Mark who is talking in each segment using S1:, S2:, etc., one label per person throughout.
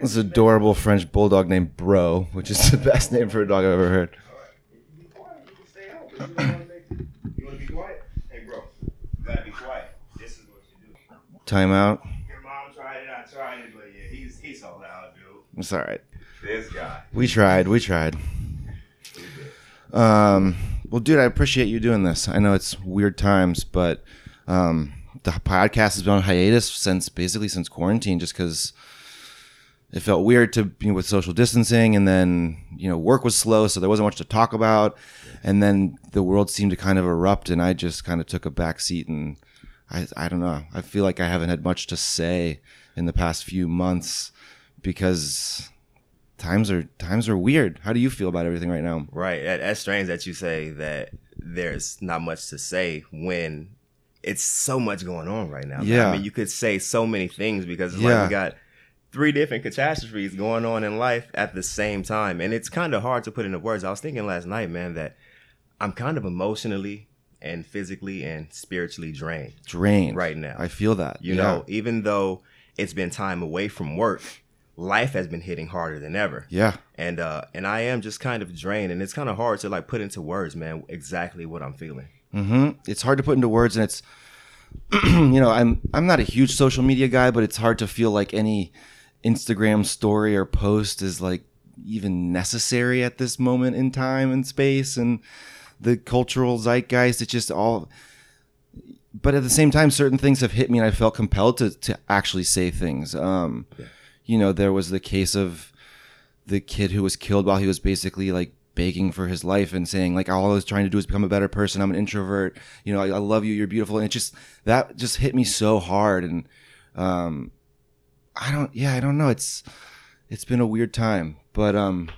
S1: This adorable French bulldog named Bro, which is the best name for a dog I've ever heard.
S2: Stay out. Your mom tried it, I tried it, but yeah, he's he's so loud, dude.
S1: It's all right.
S2: This guy.
S1: We tried. We tried. Um, well, dude, I appreciate you doing this. I know it's weird times, but um, the podcast has been on hiatus since basically since quarantine, just because it felt weird to be with social distancing, and then you know work was slow, so there wasn't much to talk about, and then the world seemed to kind of erupt, and I just kind of took a back seat, and I I don't know. I feel like I haven't had much to say in the past few months because times are times are weird. How do you feel about everything right now?
S3: Right. That's strange that you say that there's not much to say when it's so much going on right now.
S1: Yeah.
S3: I mean, you could say so many things because it's
S1: Yeah.
S3: like we got three different catastrophes going on in life at the same time. And it's kind of hard to put into words. I was thinking last night, man, that I'm kind of emotionally and physically and spiritually drained
S1: Drained
S3: right now.
S1: I feel that.
S3: You
S1: Yeah.
S3: know, even though it's been time away from work, life has been hitting harder than ever
S1: Yeah.
S3: and uh and I am just kind of drained and it's kind of hard to like put into words man exactly what I'm feeling
S1: hmm It's hard to put into words, and it's you know I'm I'm not a huge social media guy, but it's hard to feel like any Instagram story or post is like even necessary at this moment in time and space and the cultural zeitgeist. It's just all. But at the same time, certain things have hit me, and I felt compelled to to actually say things. Um, You know, there was the case of the kid who was killed while he was basically like begging for his life and saying like all I was trying to do is become a better person. I'm an introvert. You know, I, I love you. You're beautiful. And it just that just hit me so hard. And um, I don't. Yeah, I don't know. It's it's been a weird time, but um,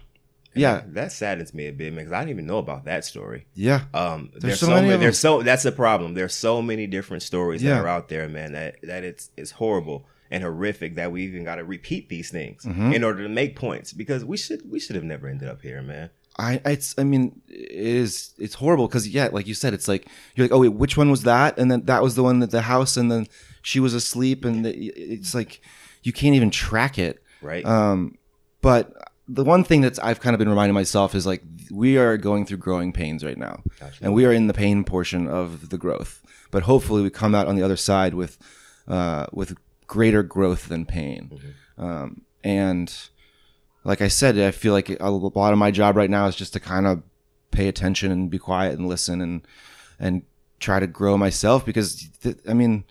S1: yeah,
S3: that saddens me a bit man because I didn't even know about that story
S1: yeah,
S3: um
S1: There's
S3: there's,
S1: so
S3: so,
S1: many
S3: many, there's so that's the problem there's so many different stories
S1: Yeah.
S3: that are out there man that that it's it's horrible and horrific that we even got to repeat these things
S1: Mhm.
S3: in order to make points because we should we should have never ended up here man
S1: I it's I mean it is it's horrible because yeah, like you said, it's like you're like oh wait, which one was that? And then that was the one that the house, and then she was asleep, and the, it's like you can't even track it.
S3: right
S1: Um, but the one thing that's I've kind of been reminding myself is like we are going through growing pains right now,
S3: Gotcha.
S1: and we are in the pain portion of the growth. But hopefully, we come out on the other side with uh, with greater growth than pain. Um, and like I said, I feel like a lot of my job right now is just to kind of pay attention and be quiet and listen and and try to grow myself because th- I mean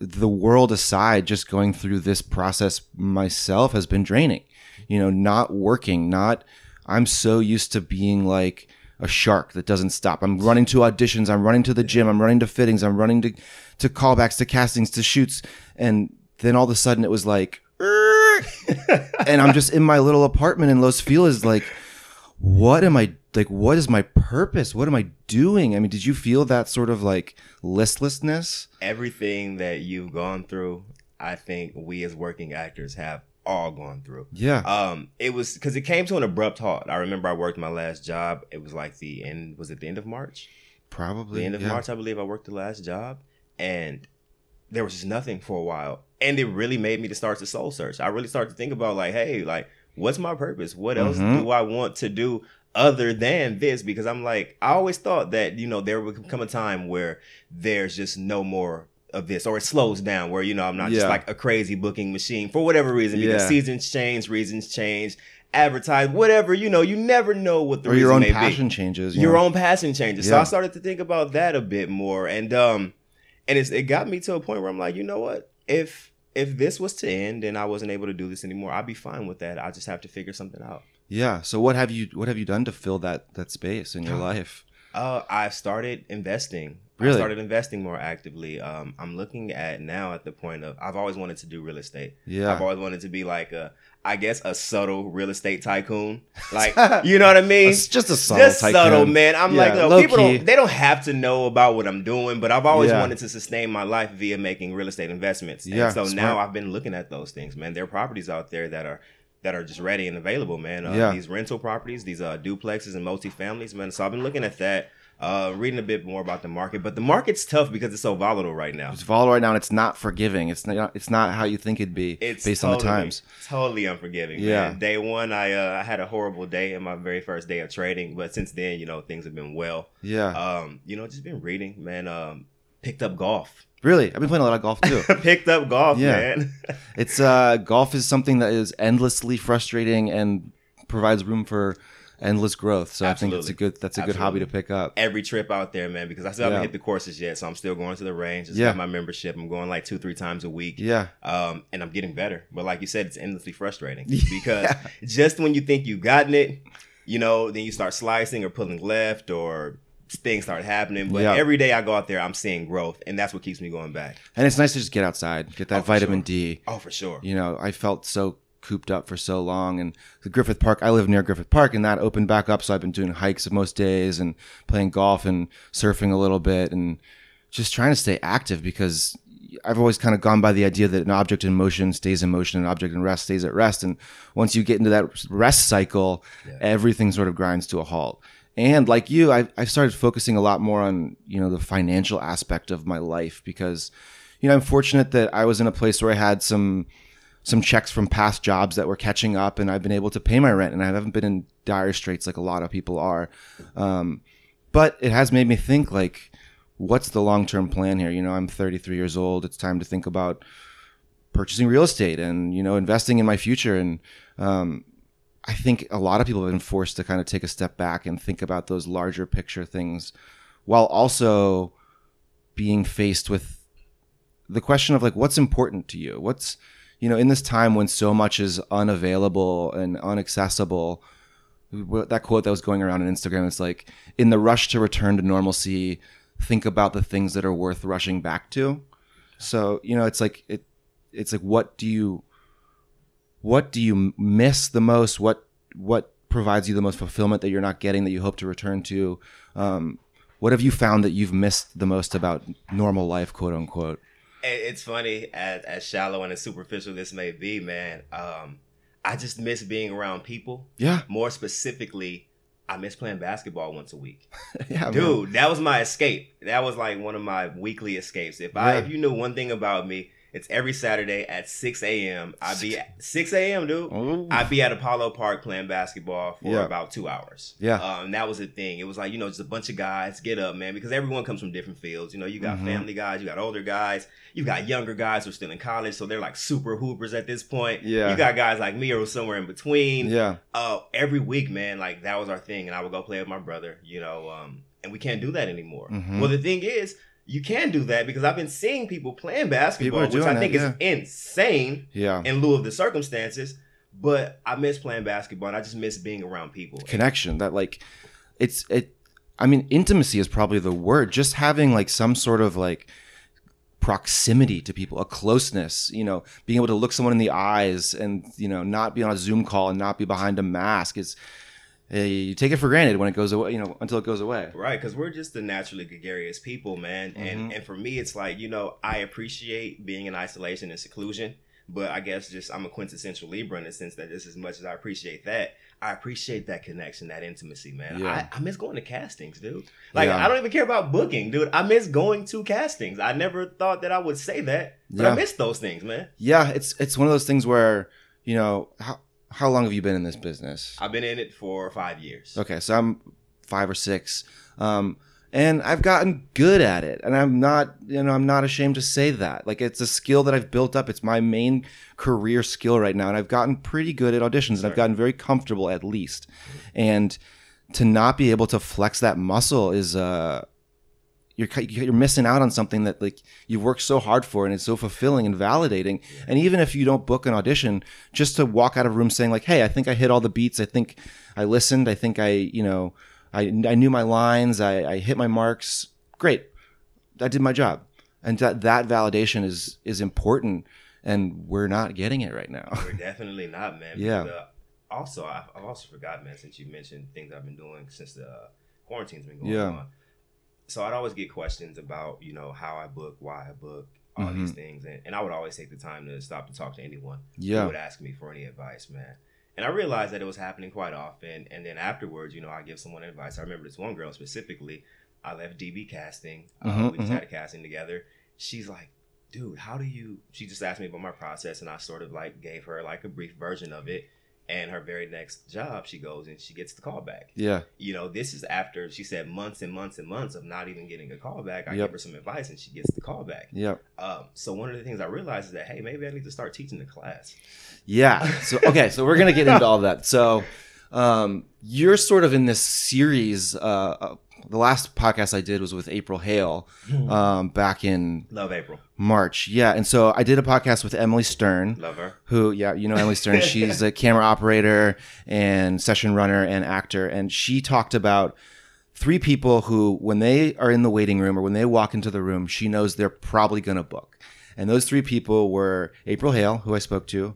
S1: the world aside just going through this process myself has been draining you know not working not i'm so used to being like a shark that doesn't stop. I'm running to auditions i'm running to the gym i'm running to fittings i'm running to to callbacks to castings to shoots. And then all of a sudden it was like and i'm just in my little apartment in los feliz like what am i like what is my purpose what am i doing i mean did you feel that sort of like listlessness
S3: everything that you've gone through I think we as working actors have all gone through
S1: yeah
S3: Um, it was because it came to an abrupt halt. I remember I worked my last job. It was like the end. Was it the end of March?
S1: probably
S3: The end of
S1: yeah.
S3: March, I believe. I worked the last job, and there was just nothing for a while. And it really made me to start to soul search. I really started to think about like, hey, like, what's my purpose? What else
S1: Mhm.
S3: do I want to do other than this? Because I'm like, I always thought that you know there would come a time where there's just no more of this or it slows down where you know I'm not
S1: Yeah.
S3: just like a crazy booking machine for whatever reason because
S1: Yeah.
S3: seasons change, reasons change, advertise, whatever, you know, you never know what the
S1: or your own
S3: may be
S1: passion changes you
S3: your
S1: know?
S3: own passion changes. So I started to think about that a bit more, and um, and it's, it got me to a point where I'm like, you know what? If if this was to end and I wasn't able to do this anymore, I'd be fine with that. I just have to figure something out.
S1: Yeah. So what have you what have you done to fill that that space in your life?
S3: Uh, I've started investing.
S1: Really?
S3: I started investing more actively. Um, I'm looking at now at the point of I've always wanted to do real estate.
S1: Yeah.
S3: I've always wanted to be like a, I guess, a subtle real estate tycoon. Like, you know what I mean?
S1: It's just a subtle
S3: just
S1: tycoon.
S3: subtle, man. I'm
S1: Yeah,
S3: like,
S1: low
S3: people
S1: key.
S3: don't they don't have to know about what I'm doing, but I've always
S1: Yeah.
S3: wanted to sustain my life via making real estate investments.
S1: Yeah,
S3: and so
S1: smart.
S3: now I've been looking at those things, man. There are properties out there that are that are just ready and available, man. Uh,
S1: Yeah.
S3: These rental properties, these uh, duplexes and multifamilies, man. So I've been looking at that. Uh, reading a bit more about the market. But the market's tough because it's so volatile right now.
S1: It's volatile right now, and it's not forgiving. It's not. It's not how you think it'd be
S3: It's
S1: based
S3: totally,
S1: on the times.
S3: Totally unforgiving.
S1: Yeah.
S3: Man. Day one, I uh, I had a horrible day in my very first day of trading, but since then, you know, things have been well.
S1: Yeah,
S3: Um, you know, just been reading, man. Um, picked up golf.
S1: really. I've been playing a lot of golf too.
S3: picked up golf,
S1: Yeah.
S3: man.
S1: it's uh, golf is something that is endlessly frustrating and provides room for endless growth. So I think it's a good. That's a good hobby to pick up.
S3: Every trip out there, man, because I still haven't
S1: Yeah.
S3: hit the courses yet, so I'm still going to the range.
S1: Yeah.
S3: got my membership. I'm going like two, three times a week.
S1: Yeah,
S3: um, and I'm getting better. But like you said, it's endlessly frustrating because just when you think you've gotten it, you know, then you start slicing or pulling left or things start happening. But
S1: Yeah.
S3: every day I go out there, I'm seeing growth, and that's what keeps me going back.
S1: and it's nice to just get outside, get that
S3: Oh,
S1: vitamin
S3: sure.
S1: D.
S3: Oh, for sure.
S1: you know, I felt so cooped up for so long. And the Griffith Park, I live near Griffith Park, and that opened back up. So I've been doing hikes most days and playing golf and surfing a little bit and just trying to stay active because I've always kind of gone by the idea that an object in motion stays in motion, an object in rest stays at rest. And once you get into that rest cycle, everything sort of grinds to a halt. And like you, I, I started focusing a lot more on, you know, the financial aspect of my life because, you know, I'm fortunate that I was in a place where I had some, some checks from past jobs that were catching up and I've been able to pay my rent and I haven't been in dire straits like a lot of people are. Um, but it has made me think like, what's the long-term plan here? You know, I'm 33 years old. It's time to think about purchasing real estate and, you know, investing in my future. And, um, I think a lot of people have been forced to kind of take a step back and think about those larger picture things while also being faced with the question of like what's important to you what's you know in this time when so much is unavailable and unaccessible that quote that was going around on instagram is like in the rush to return to normalcy think about the things that are worth rushing back to. So you know it's like it it's like what do you what do you miss the most? What what provides you the most fulfillment that you're not getting that you hope to return to? Um, what have you found that you've missed the most about normal life quote unquote
S3: It's funny, as, as shallow and as superficial this may be, man. Um, I just miss being around people.
S1: yeah
S3: More specifically, I miss playing basketball once a week.
S1: yeah man.
S3: Dude, that was my escape. That was like one of my weekly escapes. If I
S1: Yeah.
S3: if you knew one thing about me, it's every Saturday at six a.m. I'd be at six a.m. dude.
S1: Ooh.
S3: I'd be at Apollo Park playing basketball for
S1: Yeah.
S3: about two hours.
S1: Yeah.
S3: um, that was the thing. It was like you know just a bunch of guys get up, man, because everyone comes from different fields. You know, you got
S1: Mhm.
S3: family guys, you got older guys, you got younger guys who are still in college, so they're like super hoopers at this point.
S1: Yeah.
S3: you got guys like me or somewhere in between
S1: yeah
S3: uh every week man like that was our thing and i would go play with my brother you know um and we can't do that anymore
S1: Mhm.
S3: well the thing is you can do that because i've been seeing people playing basketball
S1: are
S3: which i think is insane
S1: yeah.
S3: in lieu of the circumstances but i miss playing basketball and i just miss being around people.
S1: Connection that like it's it i mean intimacy is probably the word. Just having like some sort of like proximity to people a closeness you know being able to look someone in the eyes and you know not be on a zoom call and not be behind a mask is you take it for granted when it goes away you know until it goes away
S3: Right, because we're just the naturally gregarious people, man. And
S1: Mhm.
S3: and for me, it's like you know I appreciate being in isolation and seclusion, but I guess just I'm a quintessential Libra in the sense that just as much as I appreciate that, I appreciate that connection, that intimacy, man.
S1: Yeah.
S3: I, I miss going to castings, dude. Like
S1: Yeah.
S3: I don't even care about booking, dude. I miss going to castings. I never thought that I would say that, but
S1: Yeah.
S3: I miss those things, man.
S1: yeah it's it's one of those things where you know how how long have you been in this business
S3: I've been in it for five years.
S1: Okay, so I'm five or six, um, and I've gotten good at it, and I'm not, you know, I'm not ashamed to say that. Like it's a skill that I've built up. It's my main career skill right now, and I've gotten pretty good at auditions, and I've gotten very comfortable at least. And to not be able to flex that muscle is, uh, you're you're missing out on something that like you've worked so hard for, and it's so fulfilling and validating. And even if you don't book an audition, just to walk out of a room saying like, "Hey, I think I hit all the beats. I think I listened. I think I, you know, I, I knew my lines. I, I hit my marks. Great. I did my job. And that, that validation is, is important. And we're not getting it right now.
S3: We're definitely not, man.
S1: Yeah.
S3: uh, also, I've, I've also forgot, man, since you mentioned things I've been doing since the quarantine's been going
S1: Yeah.
S3: on. So I'd always get questions about, you know, how I book, why I book, all these things. And, and I would always take the time to stop to talk to anyone who
S1: Yeah.
S3: would ask me for any advice, man. And I realized that it was happening quite often. And then afterwards, you know, I give someone advice. I remember this one girl specifically. I left DB casting. Uh,
S1: Mhm,
S3: we just
S1: mhm.
S3: had a casting together. She's like, dude, how do you? She just asked me about my process, and I sort of like gave her like a brief version of it. And her very next job, she goes and she gets the call back.
S1: Yeah.
S3: You know, this is after she said months and months and months of not even getting a call back. I
S1: Yep.
S3: give her some advice, and she gets the call back.
S1: Yep.
S3: Um, so one of the things I realized is that hey, maybe I need to start teaching the class.
S1: Yeah. So okay, so we're gonna get into all that. So um, you're sort of in this series. Uh, uh, the last podcast I did was with April Hale um, back in
S3: Love April,
S1: March. Yeah, and so I did a podcast with Emily Stern.
S3: love her.
S1: who yeah you know emily stern she's a camera operator and session runner and actor and she talked about three people who when they are in the waiting room or when they walk into the room she knows they're probably going to book and those three people were april hale who i spoke to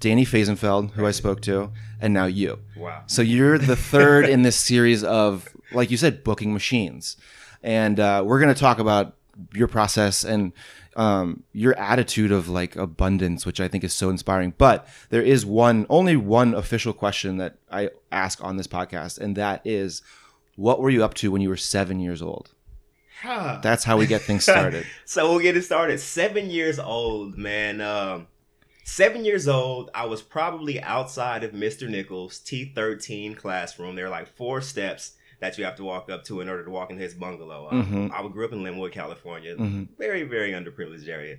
S1: danny Faisenfeld, who i spoke to and now you
S3: Wow.
S1: so you're the third in this series of, like you said, booking machines, and uh, we're going to talk about your process and um, your attitude of like abundance, which I think is so inspiring. But there is one, only one official question that I ask on this podcast, and that is, what were you up to when you were seven years old?
S3: Huh.
S1: That's how we get things started.
S3: So we'll get it started. Seven years old, man. Um, seven years old. I was probably outside of Mr. Nichols' T13 classroom. There are like four steps that you have to walk up to in order to walk into his bungalow. Um,
S1: Mhm.
S3: I grew up in Lynwood, California.
S1: Mhm.
S3: Very, very underprivileged area.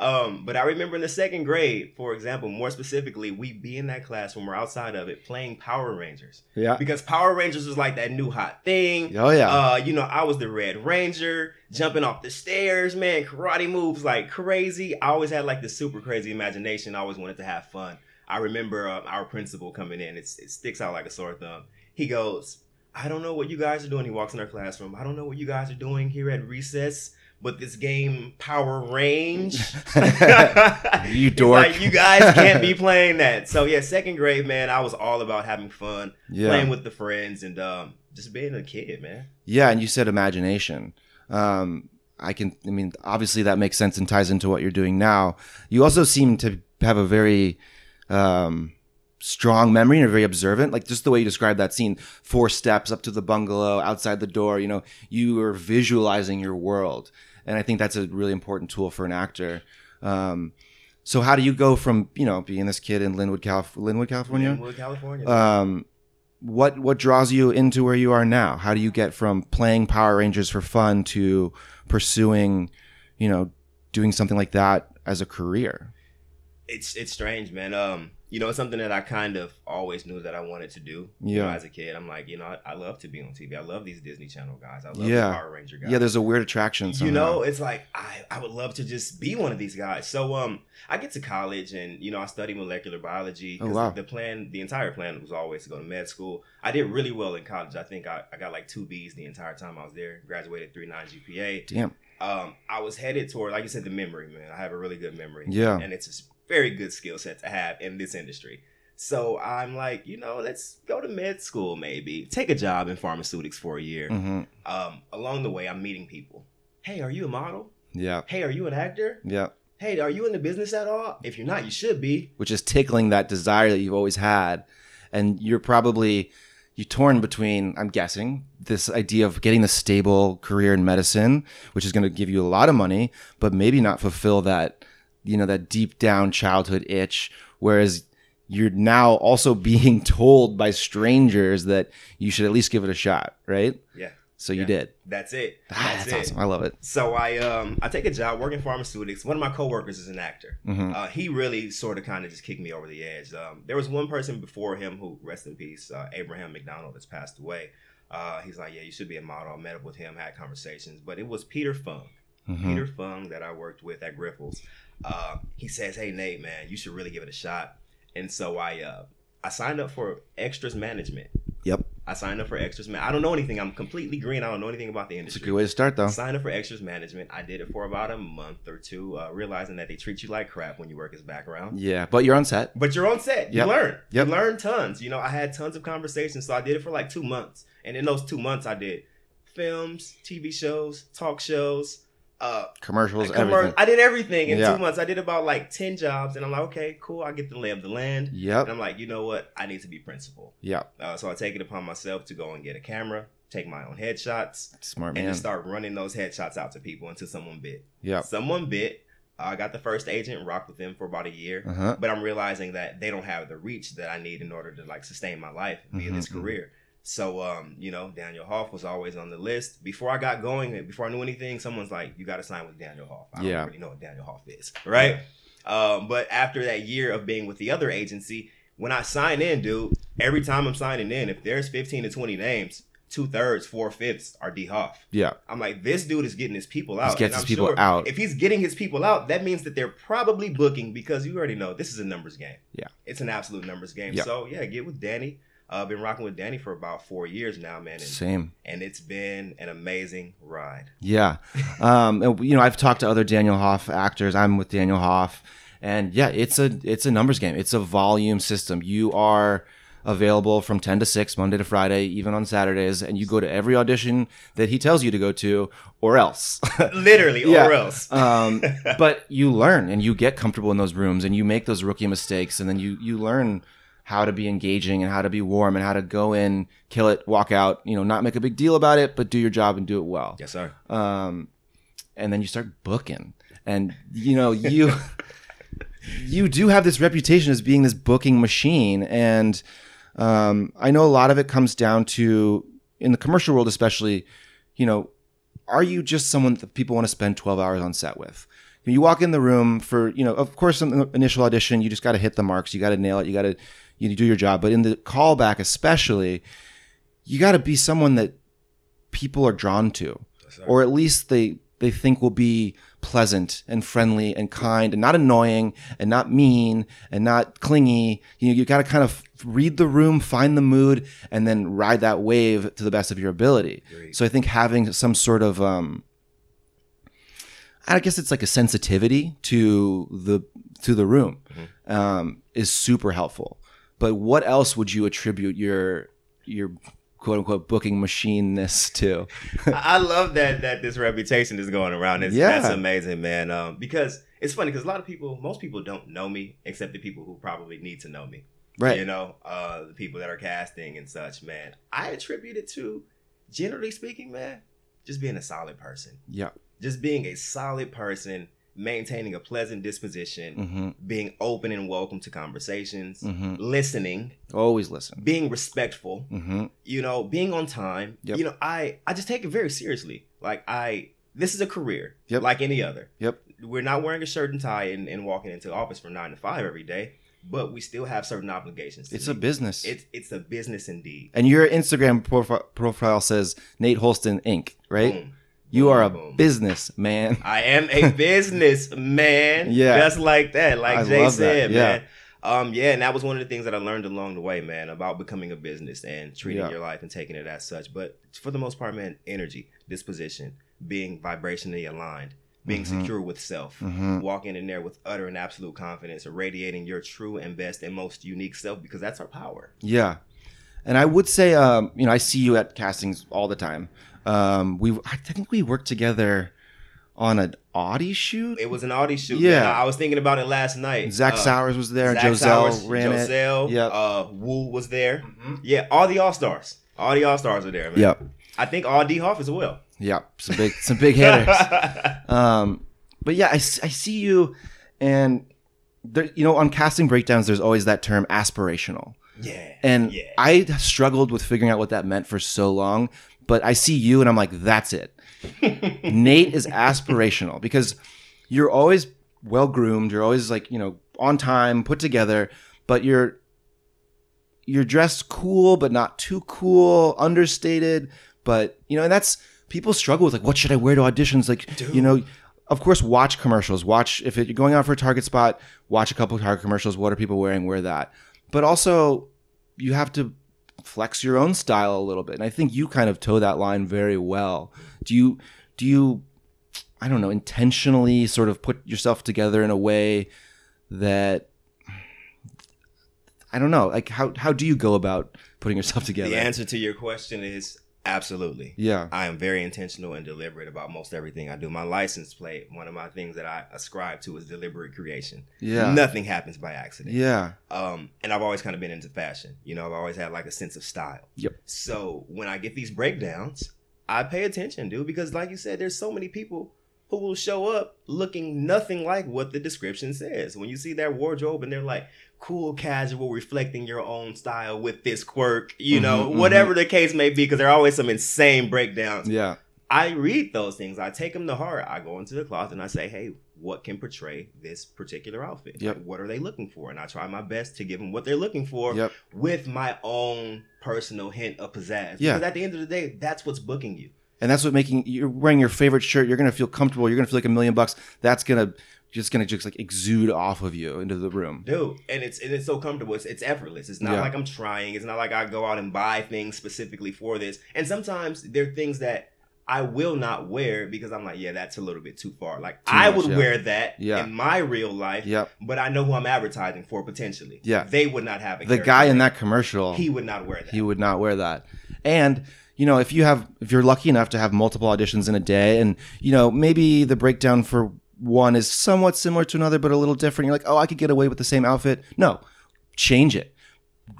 S3: Um, but I remember in the second grade, for example, more specifically, we be in that class when we're outside of it playing Power Rangers
S1: Yeah.
S3: because Power Rangers was like that new hot thing.
S1: Oh yeah.
S3: Uh, you know, I was the Red Ranger, jumping off the stairs, man, karate moves like crazy. I always had like the super crazy imagination. I always wanted to have fun. I remember uh, our principal coming in. It's, it sticks out like a sore thumb. He goes, I don't know what you guys are doing. He walks in our classroom. I don't know what you guys are doing here at recess, but this game Power Range.
S1: You dork.
S3: Like, you guys can't be playing that. So yeah, second grade, man, I was all about having fun,
S1: yeah.
S3: playing with the friends, and um, just being a kid, man.
S1: Yeah, and you said imagination. Um, I can. I mean, obviously that makes sense and ties into what you're doing now. You also seem to have a very um, strong memory and are very observant. Like just the way you described that scene, four steps up to the bungalow, outside the door. You know, you are visualizing your world, and I think that's a really important tool for an actor. Um, so how do you go from you know being this kid in Lynwood, Calif- Lynwood, California?
S3: Lynwood, California.
S1: um, what what draws you into where you are now? How do you get from playing Power Rangers for fun to pursuing, you know, doing something like that as a career?
S3: it's it's strange, man. Um, you know, it's something that I kind of always knew that I wanted to do. You know,
S1: Yeah.
S3: as a kid, I'm like, you know, I, I love to be on TV. I love these Disney Channel guys. I love
S1: Yeah.
S3: the Power Ranger guys.
S1: Yeah, there's a weird attraction. Somehow.
S3: you know, it's like I, I would love to just be one of these guys. So um, I get to college and you know I study molecular biology.
S1: Oh, wow.
S3: The plan, the entire plan was always to go to med school. I did really well in college. I think I, I got like two B's the entire time I was there. Graduated three nine GPA.
S1: damn.
S3: Um, I was headed toward, like you said, the memory man. I have a really good memory.
S1: Yeah.
S3: and it's a very good skill set to have in this industry. So I'm like, you know, let's go to med school, maybe take a job in pharmaceutics for a year.
S1: hmm
S3: Um, along the way, I'm meeting people. Hey, are you a model?
S1: Yeah,
S3: Hey, are you an actor?
S1: yeah.
S3: Hey, are you in the business at all? If you're not, you should be.
S1: Which is tickling that desire that you've always had, and you're probably you torn between. I'm guessing this idea of getting the stable career in medicine, which is going to give you a lot of money, but maybe not fulfill that you know that deep down childhood itch whereas you're now also being told by strangers that you should at least give it a shot right
S3: Yeah,
S1: so you did
S3: that's it.
S1: ah,
S3: That's,
S1: that's
S3: it.
S1: awesome i love it
S3: So I um I take a job working pharmaceutics. One of my coworkers is an actor.
S1: Mhm.
S3: Uh, he really sort of kind of just kicked me over the edge. Um, there was one person before him who, rest in peace, uh, Abraham McDonald, has passed away. Uh, he's like, yeah, you should be a model. I met up with him, had conversations, but it was Peter Fung.
S1: Mhm.
S3: Peter Fung that I worked with at Grifols. Uh, he says, "Hey Nate, man, you should really give it a shot." And so I uh, I signed up for extras management.
S1: yep
S3: I signed up for extras man. I don't know anything. I'm completely green. I don't know anything about the industry.
S1: it's a good way to start though
S3: Signed up for extras management. I did it for about a month or two, uh, realizing that they treat you like crap when you work as background.
S1: yeah but you're on set
S3: But you're on set. You
S1: Yep.
S3: learn.
S1: Yep.
S3: You learn tons. You know, I had tons of conversations, so I did it for like two months. And in those two months, I did films, TV shows, talk shows, uh,
S1: commercials
S3: commer-
S1: everything
S3: I did everything in
S1: Yeah.
S3: two months. I did about like ten jobs, and I'm like, okay, cool. I get the lay of the land. And
S1: yep
S3: I'm like, you know what? I need to be principal.
S1: yep
S3: Uh, so I take it upon myself to go and get a camera, take my own headshots,
S1: Smart
S3: and
S1: man.
S3: just start running those headshots out to people until someone bit.
S1: Yeah.
S3: Someone bit. I got the first agent, rocked with them for about a year.
S1: Uh huh.
S3: But I'm realizing that they don't have the reach that I need in order to like sustain my life via this
S1: Mhm, mhm.
S3: career. So, um, you know, Daniel Hoff was always on the list. Before I got going, before I knew anything, someone's like, "You got to sign with Daniel Hoff." I
S1: Yeah.
S3: don't really know what Daniel Hoff is, right? Um, but after that year of being with the other agency, when I sign in, dude, every time I'm signing in, if there's 15 to 20 names, two thirds, four fifths are D Hoff.
S1: Yeah.
S3: I'm like, this dude is getting his people out.
S1: He gets his
S3: I'm
S1: people
S3: sure
S1: out.
S3: If he's getting his people out, that means that they're probably booking because you already know this is a numbers game.
S1: Yeah.
S3: It's an absolute numbers game.
S1: Yeah.
S3: So yeah, get with Danny. Uh, I've been rocking with Danny for about four years now, man, and,
S1: Same.
S3: and it's been an amazing ride.
S1: Yeah. Um, and, you know, I've talked to other Daniel Hoff actors. I'm with Daniel Hoff, and yeah, it's a it's a numbers game. It's a volume system. You are available from 10 to 6 Monday to Friday, even on Saturdays, and you go to every audition that he tells you to go to or else.
S3: Literally,
S1: Yeah.
S3: or else.
S1: um, but you learn and you get comfortable in those rooms and you make those rookie mistakes and then you you learn how to be engaging and how to be warm and how to go in, kill it, walk out, you know, not make a big deal about it, but do your job and do it well
S3: yes, sir.
S1: um, and then you start booking, and you know you you do have this reputation as being this booking machine, and um, I know a lot of it comes down to in the commercial world, especially, you know, are you just someone that people want to spend twelve hours on set with? You walk in the room for, you know, of course, in the initial audition, you just got to hit the marks, you got to nail it, you got to you do your job, but in the callback, especially, you got to be someone that people are drawn to or at least they they think will be pleasant and friendly and kind and not annoying and not mean and not clingy. You know, you got to kind of read the room, find the mood, and then ride that wave to the best of your ability.
S3: Agreed.
S1: So I think having some sort of um, I guess it's like a sensitivity to the to the room um, is super helpful. But what else would you attribute your your quote unquote booking machineness to?
S3: I I love that that this reputation is going around. It's,
S1: Yeah.
S3: That's amazing, man. Um, because it's funny because a lot of people, most people don't know me except the people who probably need to know me.
S1: Right.
S3: You know, uh, the people that are casting and such, man. I attribute it to, generally speaking, man, just being a solid person.
S1: Yeah.
S3: Just being a solid person, maintaining a pleasant disposition,
S1: hmm
S3: being open and welcome to conversations,
S1: hmm
S3: listening,
S1: Always listen.
S3: being respectful,
S1: hmm
S3: you know, being on time.
S1: Yep.
S3: You know, I I just take it very seriously. Like I this is a career
S1: Yep.
S3: like any other.
S1: Yep.
S3: We're not wearing a shirt and tie and, and walking into office from nine to five every day, but we still have certain obligations. to
S1: It's a business.
S3: it's it's a business indeed.
S1: and your Instagram profile, profile says Nate Holston Inc., right?
S3: Boom.
S1: You are a business man.
S3: I am a business man.
S1: Yeah.
S3: Just like that. Like
S1: I
S3: Jay said,
S1: yeah.
S3: man. Um, yeah, and that was one of the things that I learned along the way, man, about becoming a business and treating
S1: Yeah.
S3: your life and taking it as such. But for the most part, man, energy, disposition, being vibrationally aligned, being
S1: Mhm.
S3: secure with self,
S1: hmm
S3: walking in there with utter and absolute confidence, irradiating your true and best and most unique self because that's our power.
S1: Yeah, and I would say, um, you know, I see you at castings all the time. Um, we, I think we worked together on an Audi shoot.
S3: It was an Audi shoot.
S1: Yeah.
S3: man. I was thinking about it last night.
S1: Zach
S3: Uh,
S1: Sowers was there.
S3: Zach
S1: Joselle
S3: Sowers,
S1: ran it.
S3: Joselle,
S1: Yep.
S3: uh, Wu was there. Yeah, all the All Stars. All the All Stars are there, man.
S1: Yep.
S3: I think all D Hoff as well.
S1: Yep. Some big, some big hitters. Um, but yeah, I see you, and there, you know, on casting breakdowns, there's always that term aspirational.
S3: yeah.
S1: And
S3: yeah.
S1: I struggled with figuring out what that meant for so long, but I see you and I'm like, that's it. Nate is aspirational because you're always well groomed, you're always like, you know, on time, put together, but you're you're dressed cool but not too cool, understated, but you know, and that's people struggle with like what should I wear to auditions like, you know, of course watch commercials, watch if you're going out for a target spot, watch a couple of target commercials, what are people wearing, wear that. But also you have to flex your own style a little bit. And I think you kind of toe that line very well. Do you do you I don't know, intentionally sort of put yourself together in a way that I don't know, like how how do you go about putting yourself together?
S3: The answer to your question is Absolutely.
S1: Yeah.
S3: I am very intentional and deliberate about most everything I do. My license plate, one of my things that I ascribe to is deliberate creation.
S1: Yeah.
S3: Nothing happens by accident.
S1: Yeah.
S3: Um, and I've always kind of been into fashion. You know, I've always had like a sense of style.
S1: Yep.
S3: So when I get these breakdowns, I pay attention, dude, because like you said, there's so many people who will show up looking nothing like what the description says. When you see their wardrobe and they're like cool, casual, reflecting your own style with this quirk, you know,
S1: Mhm,
S3: whatever the case may be, because there are always some insane breakdowns.
S1: Yeah.
S3: I read those things. I take them to heart. I go into the closet and I say, hey, what can portray this particular outfit?
S1: Yep.
S3: Like, what are they looking for? And I try my best to give them what they're looking for
S1: Yep.
S3: with my own personal hint of pizzazz.
S1: Yeah.
S3: Because at the end of the day, that's what's booking you.
S1: And that's what making you're wearing your favorite shirt. You're gonna feel comfortable. You're gonna feel like a million bucks. That's gonna just gonna just like exude off of you into the room.
S3: Dude, and it's and it's so comfortable. It's, it's effortless. It's not
S1: Yeah.
S3: like I'm trying. It's not like I go out and buy things specifically for this. And sometimes there are things that I will not wear because I'm like, yeah, that's a little bit too far. Like
S1: Too
S3: I
S1: much,
S3: would
S1: yeah.
S3: wear that
S1: Yeah.
S3: in my real life,
S1: Yep.
S3: but I know who I'm advertising for potentially.
S1: Yeah.
S3: They would not have it.
S1: The guy in that commercial,
S3: he would not wear that.
S1: he would not wear that. And you know, if you have, if you're lucky enough to have multiple auditions in a day, and you know, maybe the breakdown for one is somewhat similar to another, but a little different. You're like, oh, I could get away with the same outfit. No, change it.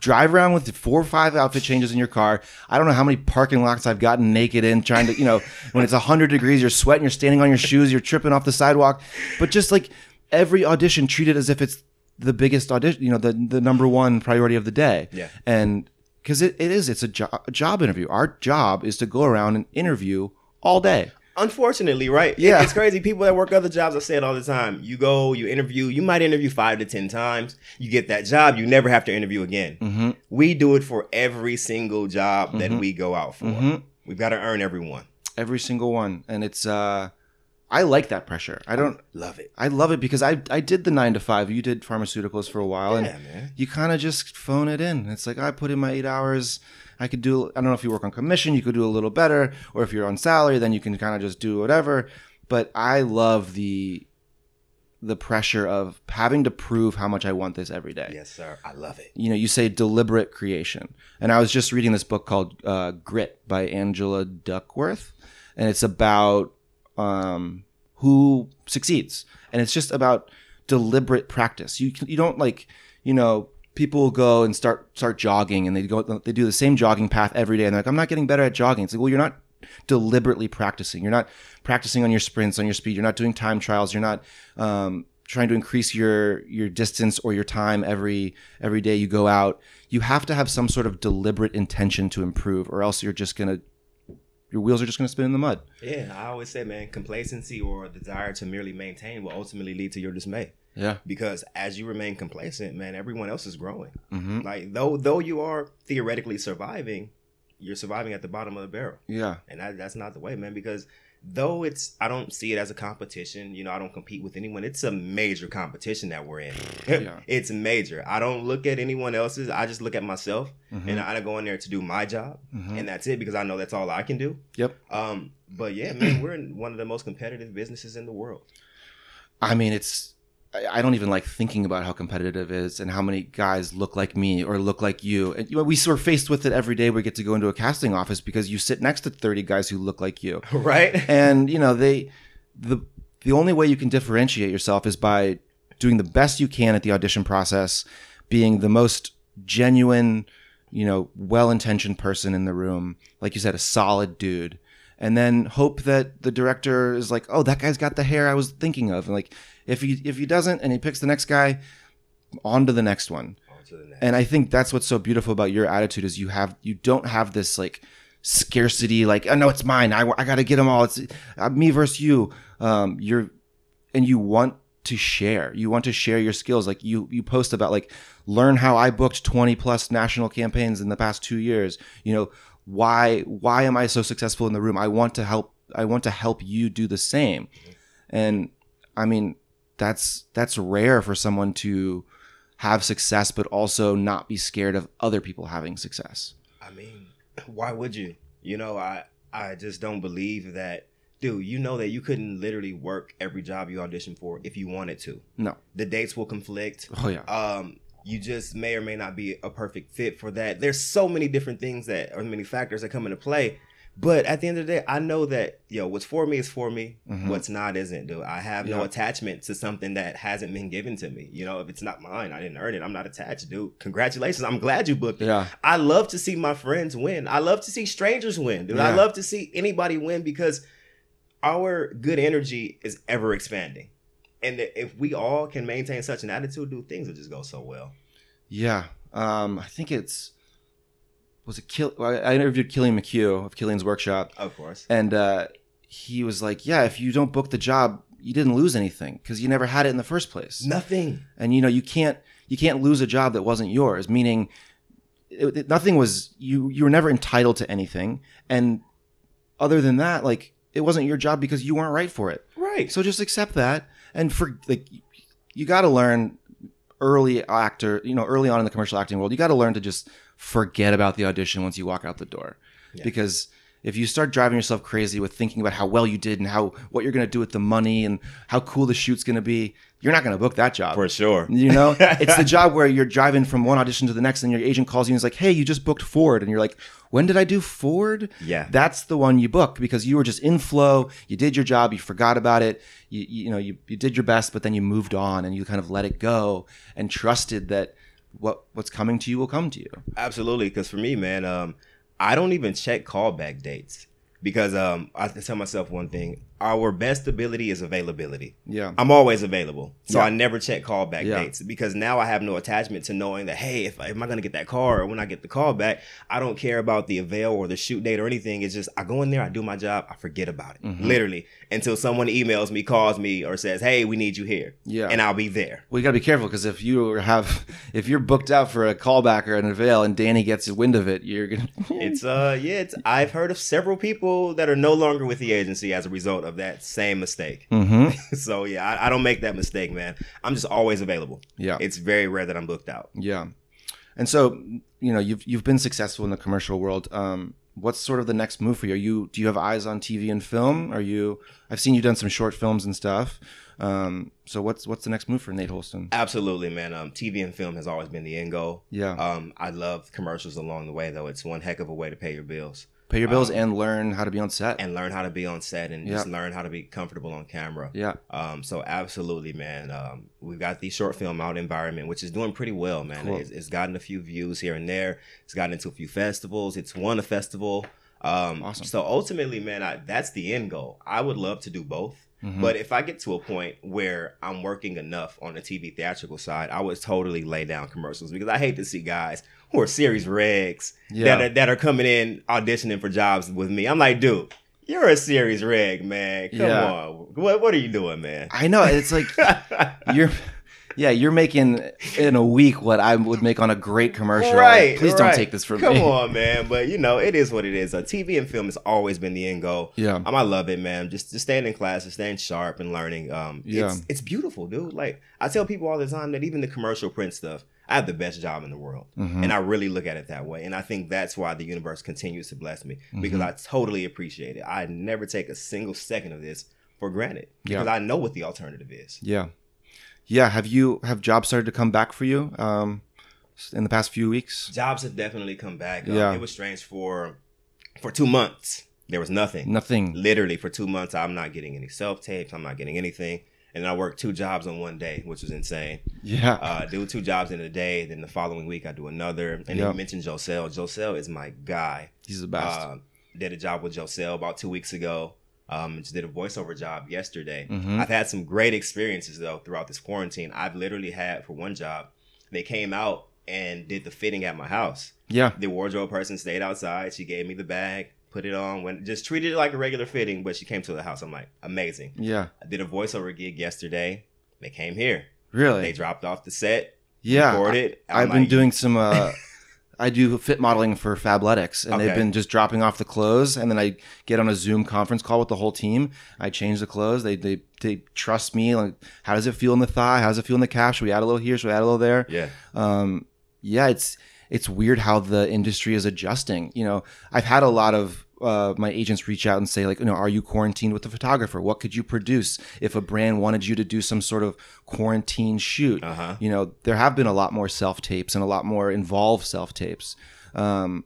S1: Drive around with four or five outfit changes in your car. I don't know how many parking lots I've gotten naked in trying to, you know, when it's 100 degrees, you're sweating, you're standing on your shoes, you're tripping off the sidewalk. But just like every audition, treat it as if it's the biggest audition, you know, the, the number one priority of the day.
S3: Yeah.
S1: And because it, it is, it's a, jo- a job interview. Our job is to go around and interview all day.
S3: Unfortunately, right?
S1: Yeah.
S3: It's crazy. People that work other jobs, I say it all the time. You go, you interview, you might interview five to 10 times. You get that job, you never have to interview again.
S1: Mm-hmm.
S3: We do it for every single job that we go out for.
S1: Mhm.
S3: We've got to earn every one.
S1: Every single one. And it's, uh, I like that pressure. I don't,
S3: Love it.
S1: I love it because I, I did the nine to five. You did pharmaceuticals for a while. and
S3: man.
S1: you kind of just phone it in. It's like I put in my eight hours. I could do. I don't know if you work on commission, you could do a little better, or if you're on salary, then you can kind of just do whatever. But I love the the pressure of having to prove how much I want this every day.
S3: Yes, sir. I love it.
S1: You know, you say deliberate creation, and I was just reading this book called uh, Grit by Angela Duckworth, and it's about um, who succeeds, and it's just about deliberate practice. You you don't like you know people will go and start start jogging, and they go they do the same jogging path every day, and they're like I'm not getting better at jogging. It's like well you're not deliberately practicing. You're not practicing on your sprints, on your speed. You're not doing time trials. You're not um, trying to increase your your distance or your time every every day you go out. You have to have some sort of deliberate intention to improve, or else you're just gonna your wheels are just gonna spin in the mud.
S3: Yeah, I always say, man, complacency or a desire to merely maintain will ultimately lead to your dismay.
S1: Yeah.
S3: Because as you remain complacent, man, everyone else is growing.
S1: hmm
S3: Like though though you are theoretically surviving, you're surviving at the bottom of the barrel.
S1: Yeah.
S3: And that, that's not the way, man, because though it's I don't see it as a competition, you know, I don't compete with anyone. It's a major competition that we're in.
S1: Yeah.
S3: it's major. I don't look at anyone else's. I just look at myself
S1: Mhm.
S3: and I go in there to do my job
S1: Mhm.
S3: and that's it because I know that's all I can do.
S1: Yep.
S3: Um, but yeah, man, we're in one of the most competitive businesses in the world.
S1: I mean, it's. I don't even like thinking about how competitive it is and how many guys look like me or look like you. And we we're faced with it every day. We get to go into a casting office because you sit next to thirty guys who look like you,
S3: right?
S1: and you know they the the only way you can differentiate yourself is by doing the best you can at the audition process, being the most genuine, you know, well-intentioned person in the room, like you said, a solid dude, and then hope that the director is like, "Oh, that guy's got the hair I was thinking of," and like if he if he doesn't and he picks the next guy, on to the next one.
S3: On the next.
S1: And I think that's what's so beautiful about your attitude is you have you don't have this like scarcity like oh no it's mine. I, I got to get them all. It's uh, me versus you. Um you're and you want to share. You want to share your skills. Like you you post about like learn how I booked 20 plus national campaigns in the past 2 years. You know why why am I so successful in the room? I want to help I want to help you do the same. And I mean that's that's rare for someone to have success but also not be scared of other people having success
S3: I mean, why would you? You know, I I just don't believe that, dude. You know that you couldn't literally work every job you audition for if you wanted to.
S1: no
S3: The dates will conflict.
S1: oh yeah
S3: Um, you just may or may not be a perfect fit for that. There's so many different things that, or many factors that come into play But at the end of the day, I know that yo, what's for me is for me.
S1: Mhm.
S3: What's not isn't, dude. I have no
S1: Yeah.
S3: attachment to something that hasn't been given to me. You know, if it's not mine, I didn't earn it. I'm not attached, dude. Congratulations. I'm glad you booked it.
S1: Yeah.
S3: I love to see my friends win. I love to see strangers win, dude. I love to see anybody win because our good energy is ever expanding. And if we all can maintain such an attitude, dude, things will just go so well.
S1: Yeah. Um, I think it's was it Kill I interviewed Killian McHugh of Killian's workshop
S3: Of course.
S1: and uh, he was like, "Yeah, if you don't book the job, you didn't lose anything because you never had it in the first place."
S3: Nothing.
S1: And you know, you can't you can't lose a job that wasn't yours. Meaning, it, it- nothing was you. You were never entitled to anything, and other than that, like it wasn't your job because you weren't right for it.
S3: Right.
S1: So just accept that, and for like, you got to learn early actor. You know, early on in the commercial acting world, you got to learn to just forget about the audition once you walk out the door,
S3: Yeah.
S1: because if you start driving yourself crazy with thinking about how well you did and how what you're going to do with the money and how cool the shoot's going to be, you're not going to book that job.
S3: For sure.
S1: You know, it's the job where you're driving from one audition to the next, and your agent calls you and is like, "Hey, you just booked Ford," and you're like, "When did I do Ford?"
S3: Yeah.
S1: That's the one you book because you were just in flow. You did your job. You forgot about it. You you, you know you, you did your best, but then you moved on and you kind of let it go and trusted that what what's coming to you will come to you.
S3: Absolutely, because for me, man, um, I don't even check callback dates because um, I tell myself one thing: our best ability is availability.
S1: Yeah.
S3: I'm always available, so
S1: Yeah.
S3: I never check callback
S1: Yeah.
S3: dates because now I have no attachment to knowing that hey, if am I going to get that car or when I get the call back, I don't care about the avail or the shoot date or anything. It's just I go in there, I do my job, I forget about it,
S1: Mhm.
S3: literally until someone emails me, calls me, or says, "Hey, we need you here,"
S1: Yeah.
S3: and I'll be there.
S1: Well, you got to be careful because if you have, if you're booked out for a callback or an avail and Danny gets wind of it, you're gonna.
S3: It's uh yeah, it's I've heard of several people that are no longer with the agency as a result of that same mistake.
S1: hmm
S3: so yeah, I, I don't make that mistake, man. I'm just always available.
S1: Yeah.
S3: It's very rare that I'm booked out.
S1: Yeah, and so you know you've you've been successful in the commercial world. Um, what's sort of the next move for you? Are you do you have eyes on TV and film? Are you? I've seen you done some short films and stuff. Um, so what's what's the next move for Nate Holston?
S3: Absolutely, man. Um, TV and film has always been the end goal.
S1: Yeah,
S3: Um, I love commercials along the way, though. It's one heck of a way to pay your bills
S1: pay your bills
S3: um,
S1: and learn how to be on set.
S3: and learn how to be on set and
S1: Yeah.
S3: just learn how to be comfortable on camera.
S1: yeah,
S3: Um, so absolutely, man. Um, we've got the short film out environment, which is doing pretty well, man.
S1: Cool.
S3: It's, it's gotten a few views here and there. It's gotten into a few festivals. It's won a festival. Um,
S1: Awesome.
S3: So ultimately, man, I, that's the end goal. I would love to do both.
S1: Mhm.
S3: But if I get to a point where I'm working enough on the TV theatrical side, I would totally lay down commercials because I hate to see guys who are series regs
S1: Yeah.
S3: that are that are coming in auditioning for jobs with me. I'm like, dude, you're a series reg, man. Come
S1: Yeah.
S3: on, what what are you doing, man?
S1: I know it's like you're. Yeah, you're making in a week what I would make on a great commercial.
S3: Right.
S1: Please don't take this from
S3: Come
S1: me.
S3: Come on, man. But you know, it is what it is. Uh, TV and film has always been the end goal.
S1: Yeah.
S3: Um, I love it, man. Just just staying in classes, staying sharp, and learning. Um,
S1: Yeah.
S3: it's, it's beautiful, dude. Like I tell people all the time that even the commercial print stuff, I have the best job in the world,
S1: Mhm.
S3: and I really look at it that way. And I think that's why the universe continues to bless me because
S1: Mm-hmm.
S3: I totally appreciate it. I never take a single second of this for granted
S1: Yeah.
S3: because I know what the alternative is.
S1: Yeah, yeah. Have you have jobs started to come back for you um, in the past few weeks?
S3: Jobs have definitely come back. Um,
S1: Yeah.
S3: it was strange for for two months. There was nothing.
S1: Nothing.
S3: literally for two months i'm not getting any self tapes i'm not getting anything and then i worked two jobs on one day which was insane
S1: Yeah.
S3: uh do two jobs in a day then the following week i do another and then you mentioned josel josel is my guy
S1: He's the best.
S3: uh, did a job with josel about two weeks ago um just did a voiceover job yesterday
S1: Mhm.
S3: i've had some great experiences though throughout this quarantine i've literally had for one job they came out and did the fitting at my house
S1: yeah.
S3: the wardrobe person stayed outside. She gave me the bag, put it on, when just treated it like a regular fitting. But she came to the house. I'm like, amazing.
S1: Yeah.
S3: I did a voiceover gig yesterday. They came here.
S1: Really.
S3: They dropped off the set,
S1: yeah.
S3: recorded.
S1: I, have been doing some. Uh, I do fit modeling for Fabletics, and they've been just dropping off the clothes, and then I get on a Zoom conference call with the whole team. I change the clothes. They they they trust me. Like, how does it feel in the thigh? How does it feel in the calf? Should we add a little here? Should we add a little there?
S3: Yeah,
S1: um, yeah, it's it's weird how the industry is adjusting. You know, I've had a lot of uh, my agents reach out and say like, you know, are you quarantined with the photographer? What could you produce if a brand wanted you to do some sort of quarantine shoot?
S3: uh huh.
S1: You know, there have been a lot more self tapes and a lot more involved self tapes. Um,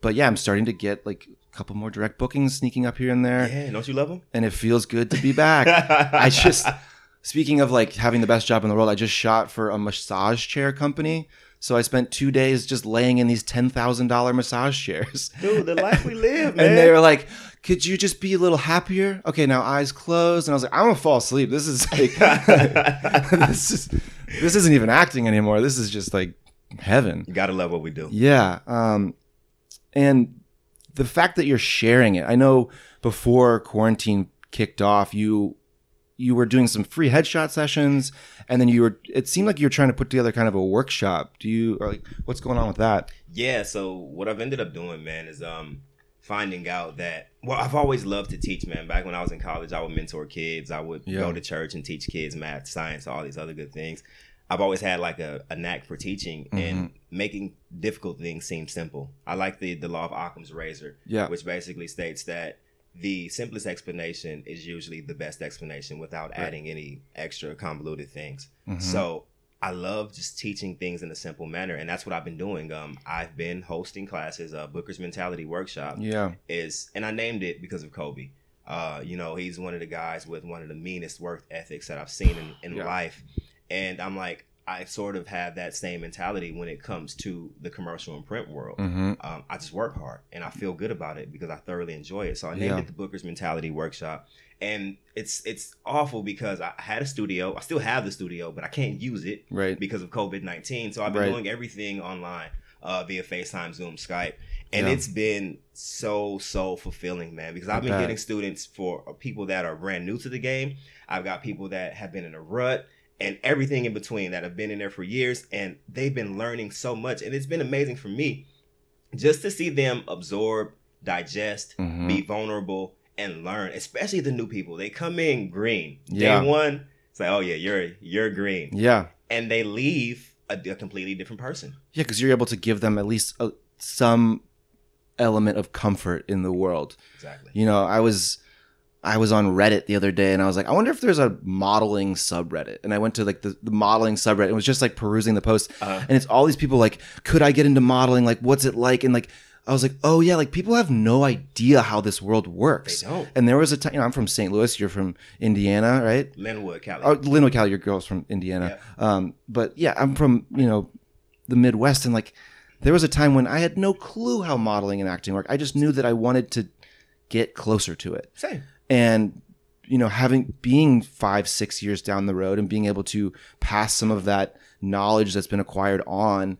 S1: but yeah, I'm starting to get like a couple more direct bookings sneaking up here and there,
S3: Yeah, don't you love them?
S1: and it feels good to be back. I just speaking of like having the best job in the world, I just shot for a massage chair company. So I spent two days just laying in these ten thousand dollar massage chairs.
S3: Dude, the life we live, man.
S1: And they were like, "Could you just be a little happier?" Okay, now eyes closed. And I was like, "I'm gonna fall asleep. This is like, this is this isn't even acting anymore. This is just like heaven."
S3: you gotta love what we do.
S1: Yeah. Um, and the fact that you're sharing it, I know before quarantine kicked off, you you were doing some free headshot sessions, and then you were. It seemed like you were trying to put together kind of a workshop. Do you or like what's going on with that?
S3: Yeah, so what I've ended up doing, man, is um finding out that well, I've always loved to teach, man. Back when I was in college, I would mentor kids. I would
S1: Yeah.
S3: go to church and teach kids math, science, all these other good things. I've always had like a, a knack for teaching and making difficult things seem simple. I like the the law of Occam's razor,
S1: Yeah.
S3: which basically states that the simplest explanation is usually the best explanation without adding any extra convoluted things.
S1: Mhm.
S3: So I love just teaching things in a simple manner, and that's what I've been doing. Um, I've been hosting classes. Uh, Booker's Mentality Workshop
S1: yeah.
S3: is, and I named it because of Kobe. Uh, you know, he's one of the guys with one of the meanest work ethics that I've seen in, in
S1: Yeah.
S3: life, and I'm like, I sort of have that same mentality when it comes to the commercial and print world.
S1: hmm
S3: Um, I just work hard and I feel good about it because I thoroughly enjoy it. So I named
S1: Yeah.
S3: it the Booker's Mentality Workshop, and it's it's awful because I had a studio. I still have the studio, but I can't use it
S1: Right.
S3: because of COVID nineteen. So I've been
S1: Right.
S3: doing everything online uh, via FaceTime, Zoom, Skype, and
S1: Yeah.
S3: it's been so so fulfilling, man. Because I've been getting students for uh, people that are brand new to the game. I've got people that have been in a rut. And everything in between that have been in there for years, and they've been learning so much, and it's been amazing for me just to see them absorb, digest,
S1: Mhm.
S3: be vulnerable, and learn. Especially the new people, they come in green.
S1: Yeah.
S3: Day one, it's like, oh yeah, you're you're green
S1: Yeah.
S3: and they leave a, a completely different person.
S1: Yeah, because you're able to give them at least a, some element of comfort in the world.
S3: Exactly.
S1: You know, I was I was on Reddit the other day and I was like, I wonder if there's a modeling subreddit. And I went to like the, the modeling subreddit and was just like perusing the posts.
S3: Uh,
S1: And it's all these people like, could I get into modeling? Like, what's it like? And like, I was like, oh yeah, like people have no idea how this world
S3: they
S1: works.
S3: don't.
S1: And there was a time, you know, I'm from St. Louis, you're from Indiana, right?
S3: Lynwood, Cali.
S1: Oh, Lynwood, Cali, your girl's from Indiana. Yeah. Um, but yeah, I'm from, you know, the Midwest. And like, there was a time when I had no clue how modeling and acting work. I just knew that I wanted to get closer to it.
S3: Same.
S1: And, you know, having, being five, six years down the road and being able to pass some of that knowledge that's been acquired on,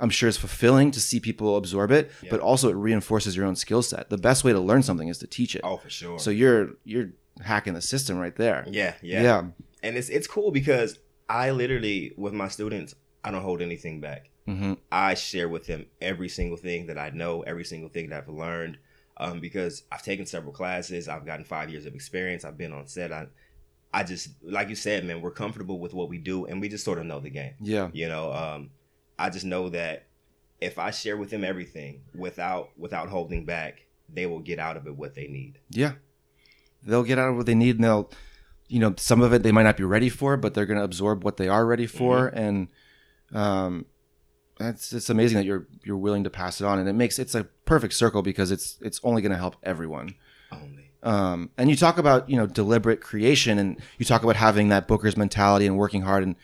S1: I'm sure is fulfilling to see people absorb it,
S3: Yeah.
S1: but also it reinforces your own skill set. The best way to learn something is to teach it.
S3: Oh, for sure.
S1: So you're, you're hacking the system right there.
S3: yeah, yeah,
S1: yeah.
S3: And it's it's cool because I literally with my students, I don't hold anything back.
S1: hmm
S3: I share with them every single thing that I know, every single thing that I've learned. Um, because I've taken several classes, I've gotten five years of experience, I've been on set. I, I just like you said, man, we're comfortable with what we do, and we just sort of know the game.
S1: Yeah.
S3: You know, um, I just know that if I share with them everything without without holding back, they will get out of it what they need.
S1: Yeah. They'll get out of what they need and they'll, you know, some of it they might not be ready for, but they're going to absorb what they are ready for. And, um, it's, it's amazing that you're, you're willing to pass it on. And it makes, it's a perfect circle because it's, it's only going to help everyone.
S3: Only.
S1: Um, and you talk about, you know, deliberate creation and you talk about having that Booker's mentality and working hard. And,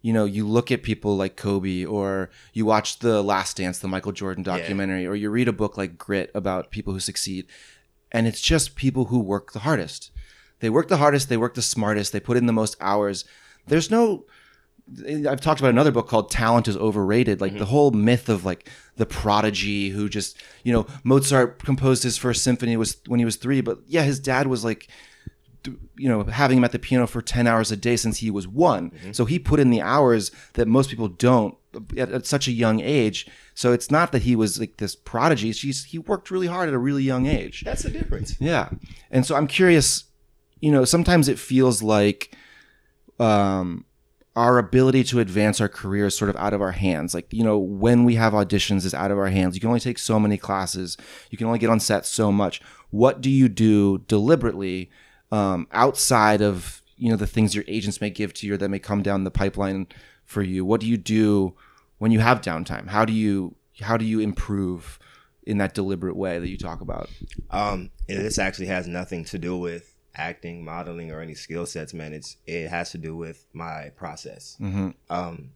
S1: you know, you look at people like Kobe or you watch The Last Dance, the Michael Jordan
S3: Yeah.
S1: documentary, or you read a book like Grit about people who succeed. And it's just people who work the hardest. They work the hardest, they work the smartest, they put in the most hours. There's no, I've talked about another book called Talent is Overrated. Like the whole myth of like the prodigy who just, you know, Mozart composed his first symphony was when he was three, but yeah, his dad was like, you know, having him at the piano for 10 hours a day since he was one. So he put in the hours that most people don't at, at such a young age. So it's not that he was like this prodigy. She's, he worked really hard at a really young age.
S3: That's the difference.
S1: Yeah. And so I'm curious, you know, sometimes it feels like um our ability to advance our career is sort of out of our hands. Like, you know, when we have auditions is out of our hands. You can only take so many classes. You can only get on set so much. What do you do deliberately um, outside of, you know, the things your agents may give to you or that may come down the pipeline for you? What do you do when you have downtime? How do you how do you improve in that deliberate way that you talk about?
S3: Um, and this actually has nothing to do with acting, modeling, or any skill sets, man. It's it has to do with my process.
S1: Mm-hmm.
S3: Um,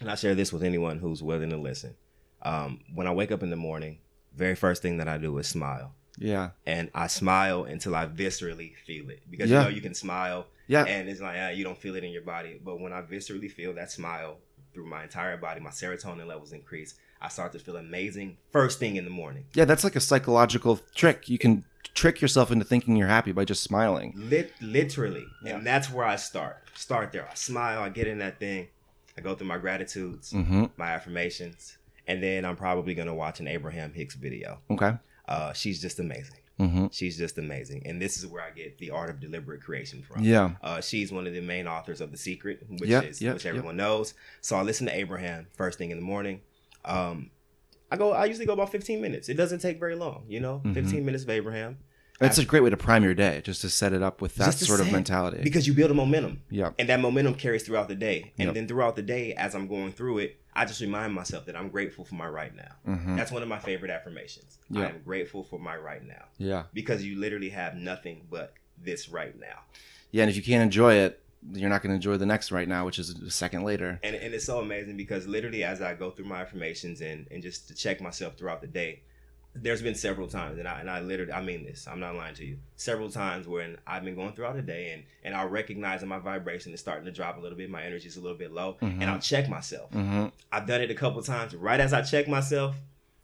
S3: and I share this with anyone who's willing to listen. Um, when I wake up in the morning, very first thing that I do is smile,
S1: Yeah.
S3: and I smile until I viscerally feel it. Because
S1: Yeah.
S3: you know you can smile,
S1: Yeah.
S3: and it's like ah, you don't feel it in your body, but when I viscerally feel that smile through my entire body, my serotonin levels increase. I start to feel amazing first thing in the morning.
S1: Yeah, that's like a psychological trick. You can trick yourself into thinking you're happy by just smiling.
S3: Lit, literally,
S1: Yeah.
S3: and that's where I start. Start there. I smile. I get in that thing. I go through my gratitudes,
S1: Mm-hmm.
S3: my affirmations, and then I'm probably gonna watch an Abraham Hicks video.
S1: Okay.
S3: Uh, she's just amazing.
S1: Mm-hmm.
S3: She's just amazing, and this is where I get the art of deliberate creation from.
S1: Yeah.
S3: Uh, she's one of the main authors of The Secret, which
S1: Yeah,
S3: is
S1: yeah,
S3: which everyone knows. So I listen to Abraham first thing in the morning. Um, I go. I usually go about 15 minutes. It doesn't take very long, you know.
S1: Mhm.
S3: 15 minutes of Abraham.
S1: It's a great way to prime your day, just to set it up with that sort of mentality.
S3: because you build a momentum.
S1: yeah.
S3: and that momentum carries throughout the day and
S1: Yep.
S3: then throughout the day as i'm going through it i just remind myself that i'm grateful for my right now
S1: Mm-hmm.
S3: that's one of my favorite affirmations I am grateful for my right now
S1: Yeah.
S3: because you literally have nothing but this right now
S1: Yeah. And if you can't enjoy it, you're not going to enjoy the next right now, which is a second later.
S3: and, and it's so amazing because literally as i go through my affirmations and, and just to check myself throughout the day there's been several times and I, and I literally i mean this i'm not lying to you several times when i've been going throughout the day and and i'll recognize that my vibration is starting to drop a little bit my energy is a little bit low
S1: Mhm.
S3: and i'll check myself
S1: Mm-hmm.
S3: I've done it a couple times. Right as I check myself,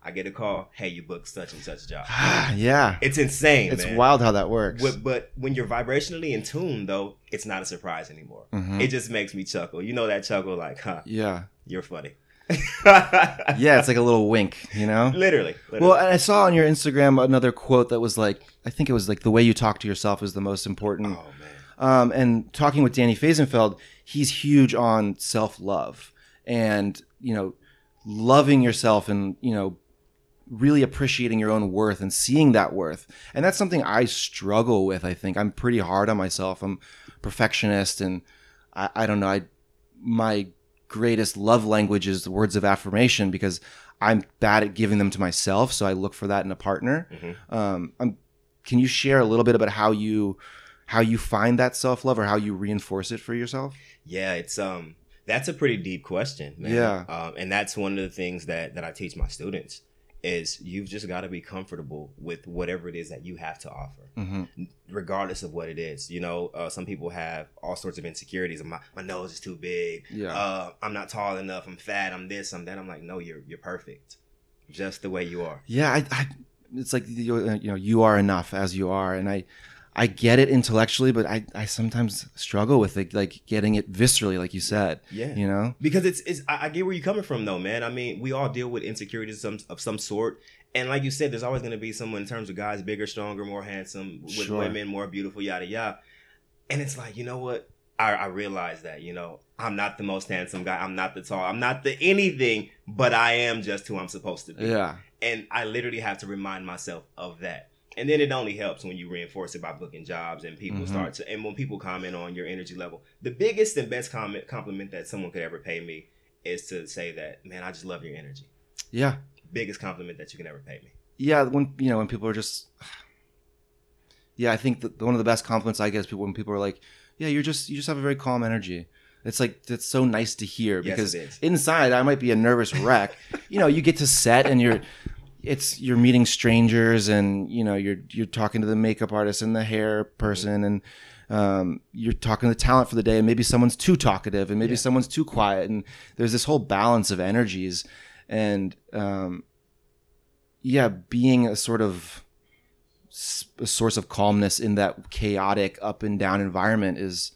S3: I get a call. Hey, you booked such and such job.
S1: yeah.
S3: It's insane.
S1: It's
S3: man.
S1: wild how that works.
S3: But, but when you're vibrationally in tune, though, it's not a surprise anymore.
S1: Mhm.
S3: It just makes me chuckle. You know that chuckle, like, huh?
S1: yeah.
S3: You're funny.
S1: Yeah. It's like a little wink, you know?
S3: literally. literally.
S1: Well, and I saw on your Instagram another quote that was like, I think it was like the way you talk to yourself is the most important.
S3: oh man.
S1: Um, and talking with Danny Faisenfeld, he's huge on self love and, you know, loving yourself and, you know, really appreciating your own worth and seeing that worth. And that's something I struggle with. I think I'm pretty hard on myself. I'm perfectionist and I, I don't know. I, my greatest love language is the words of affirmation because I'm bad at giving them to myself. So I look for that in a partner.
S3: Mhm.
S1: Um, I'm, can you share a little bit about how you, how you find that self love or how you reinforce it for yourself?
S3: Yeah, it's um that's a pretty deep question, man.
S1: Yeah.
S3: Um, and that's one of the things that that I teach my students is you've just got to be comfortable with whatever it is that you have to offer.
S1: Mm-hmm.
S3: regardless of what it is. You know, uh, some people have all sorts of insecurities. My my nose is too big.
S1: Yeah.
S3: Uh, I'm not tall enough. I'm fat. I'm this. I'm that. I'm like, no, you're you're perfect, just the way you are.
S1: Yeah, I, I it's like you, you know you are enough as you are, and I I get it intellectually, but I I sometimes struggle with it, like getting it viscerally, like you said.
S3: Yeah.
S1: You know.
S3: Because it's, it's I, get where you're coming from though, man. I mean, we all deal with insecurities of some, of some sort. And like you said, there's always going to be someone in terms of guys bigger, stronger, more handsome, with
S1: Sure.
S3: women more beautiful, yada yada. And it's like, you know what? I, I realize that, you know, I'm not the most handsome guy. I'm not the tall. I'm not the anything, but I am just who I'm supposed to be.
S1: Yeah.
S3: And I literally have to remind myself of that. And then it only helps when you reinforce it by booking jobs and people
S1: Mhm.
S3: start to, and when people comment on your energy level. The biggest and best comment compliment that someone could ever pay me is to say that, man, I just love your energy.
S1: Yeah.
S3: Biggest compliment that you can ever pay me.
S1: Yeah. When you know when people are just. Yeah, I think that one of the best compliments I get is people when people are like, "Yeah, you're just you just have a very calm energy." It's like that's so nice to hear because
S3: is.
S1: inside I might be a nervous wreck. you know, you get to set and you're it's you're meeting strangers and you know you're you're talking to the makeup artist and the hair person and um, you're talking to the talent for the day and maybe someone's too talkative and maybe
S3: Yeah.
S1: someone's too quiet and there's this whole balance of energies and um, yeah being a sort of a source of calmness in that chaotic up and down environment is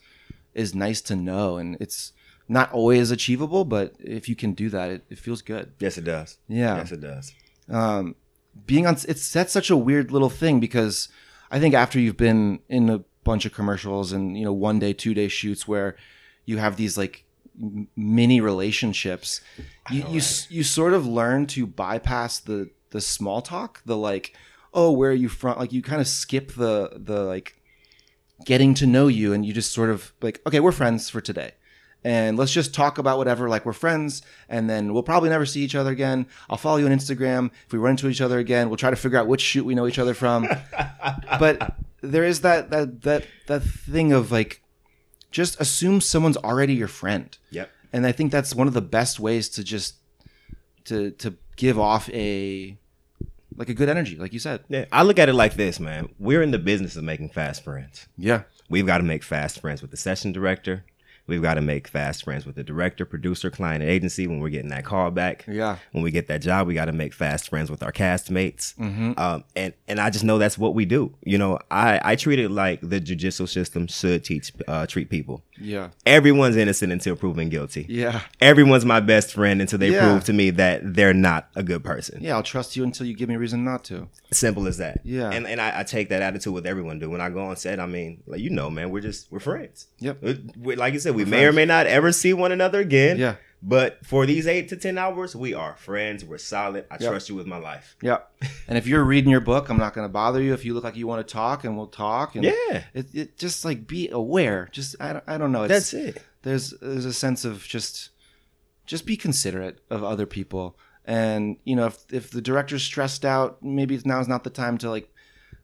S1: is nice to know and it's not always achievable but if you can do that it, it feels good
S3: Yes, it does.
S1: yeah
S3: Yes, it does.
S1: Um, being on it's that's such a weird little thing because I think after you've been in a bunch of commercials and you know one day two day shoots where you have these like mini relationships you you, s- you sort of learn to bypass the the small talk the like oh where are you from? Like you kind of skip the the like getting to know you and you just sort of like okay we're friends for today and let's just talk about whatever like we're friends and then we'll probably never see each other again i'll follow you on instagram if we run into each other again we'll try to figure out which shoot we know each other from but there is that that that that thing of like just assume someone's already your friend
S3: Yep.
S1: and i think that's one of the best ways to just to to give off a like a good energy like you said
S3: Yeah, I look at it like this, man. We're in the business of making fast friends.
S1: yeah
S3: We've got to make fast friends with the session director. We've got to make fast friends with the director, producer, client, and agency when we're getting that call back.
S1: yeah
S3: When we get that job, we got to make fast friends with our castmates.
S1: Mm-hmm.
S3: Um, and and I just know that's what we do. You know, I I treat it like the judicial system should teach uh, treat people.
S1: yeah
S3: Everyone's innocent until proven guilty.
S1: yeah
S3: Everyone's my best friend until they
S1: Yeah.
S3: prove to me that they're not a good person.
S1: yeah i'll trust you until you give me a reason not to
S3: Simple as that.
S1: Yeah.
S3: And and I, I take that attitude with everyone. Do when I go on set, I mean, like you know, man, we're just we're friends.
S1: Yep.
S3: We- we- like you said, we
S1: We're
S3: may or may not ever see one another again.
S1: yeah
S3: But for these eight to ten hours, we are friends. We're solid. I
S1: Yep.
S3: trust you with my life.
S1: Yeah. And if you're reading your book, I'm not going to bother you. If you look like you want to talk, and we'll talk. And
S3: Yeah.
S1: It, it just like be aware. Just I don't, I don't know. It's,
S3: That's it.
S1: There's there's a sense of just just be considerate of other people. And you know, if if the director's stressed out, maybe now's not the time to like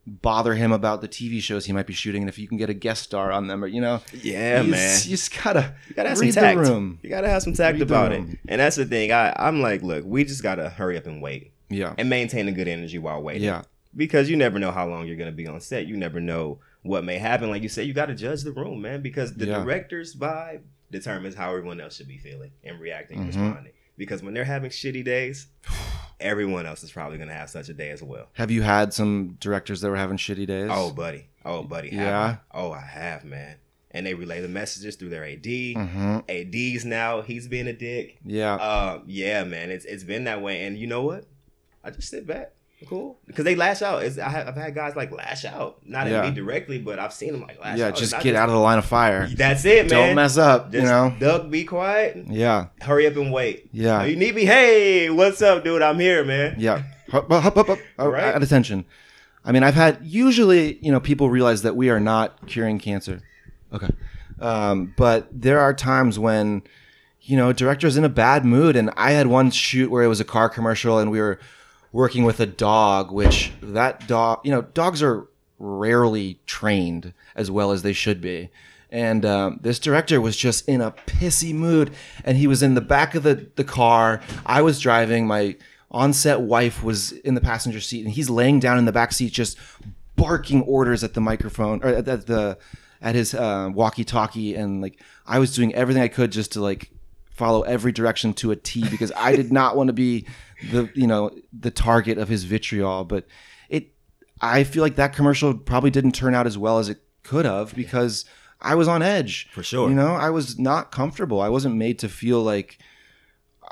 S1: bother him about the TV shows he might be shooting. And if you can get a guest star on them, or you know,
S3: Yeah,
S1: you,
S3: man.
S1: s- you just gotta
S3: You gotta have some tact.
S1: the room.
S3: You gotta have some tact
S1: Read
S3: about it. And that's the thing. I, I'm like, look, we just gotta hurry up and wait
S1: Yeah.
S3: and maintain a good energy while waiting.
S1: Yeah.
S3: Because you never know how long you're gonna be on set. You never know what may happen. Like you said, you gotta judge the room, man. Because the
S1: Yeah.
S3: director's vibe determines how everyone else should be feeling and reacting and
S1: Mhm.
S3: responding. Because when they're having shitty days, everyone else is probably gonna have such a day as well.
S1: Have you had some directors that were having shitty days?
S3: Oh, buddy. Oh, buddy.
S1: Yeah?
S3: Oh, I have, man. And they relay the messages through their AD.
S1: hmm
S3: AD's now, he's being a dick.
S1: Yeah.
S3: Uh, yeah, man, it's it's been that way, and you know what? I just sit back, cool, because they lash out. It's, I have, had guys like lash out, not
S1: Yeah.
S3: at me directly, but I've seen them like lash
S1: yeah.
S3: out.
S1: Just
S3: And I
S1: get out of the line of fire.
S3: That's it, man.
S1: Don't mess up.
S3: Just
S1: you know.
S3: duck, be quiet,
S1: Yeah.
S3: hurry up and wait.
S1: Yeah.
S3: You need me? Hey, what's up, dude? I'm here, man.
S1: Yeah. Hup, hup, hup, hup.
S3: Right?
S1: At attention. I mean, I've had usually, you know, people realize that we are not curing cancer. Okay. Um, but there are times when, you know, director's in a bad mood, and I had one shoot where it was a car commercial, and we were working with a dog, which that dog, you know, dogs are rarely trained as well as they should be. And um, this director was just in a pissy mood, and he was in the back of the, the car. I was driving. My on-set wife was in the passenger seat, and he's laying down in the back seat, just barking orders at the microphone or at the at his uh, walkie-talkie, and like I was doing everything I could just to like follow every direction to a T because I did not want to be the you know the target of his vitriol. But it, I feel like that commercial probably didn't turn out as well as it could have because I was on edge.
S3: For sure.
S1: you know, I was not comfortable. I wasn't made to feel like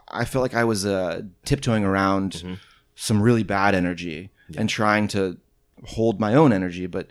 S1: I felt like I was uh, tiptoeing around
S3: Mm-hmm.
S1: some really bad energy and trying to hold my own energy. But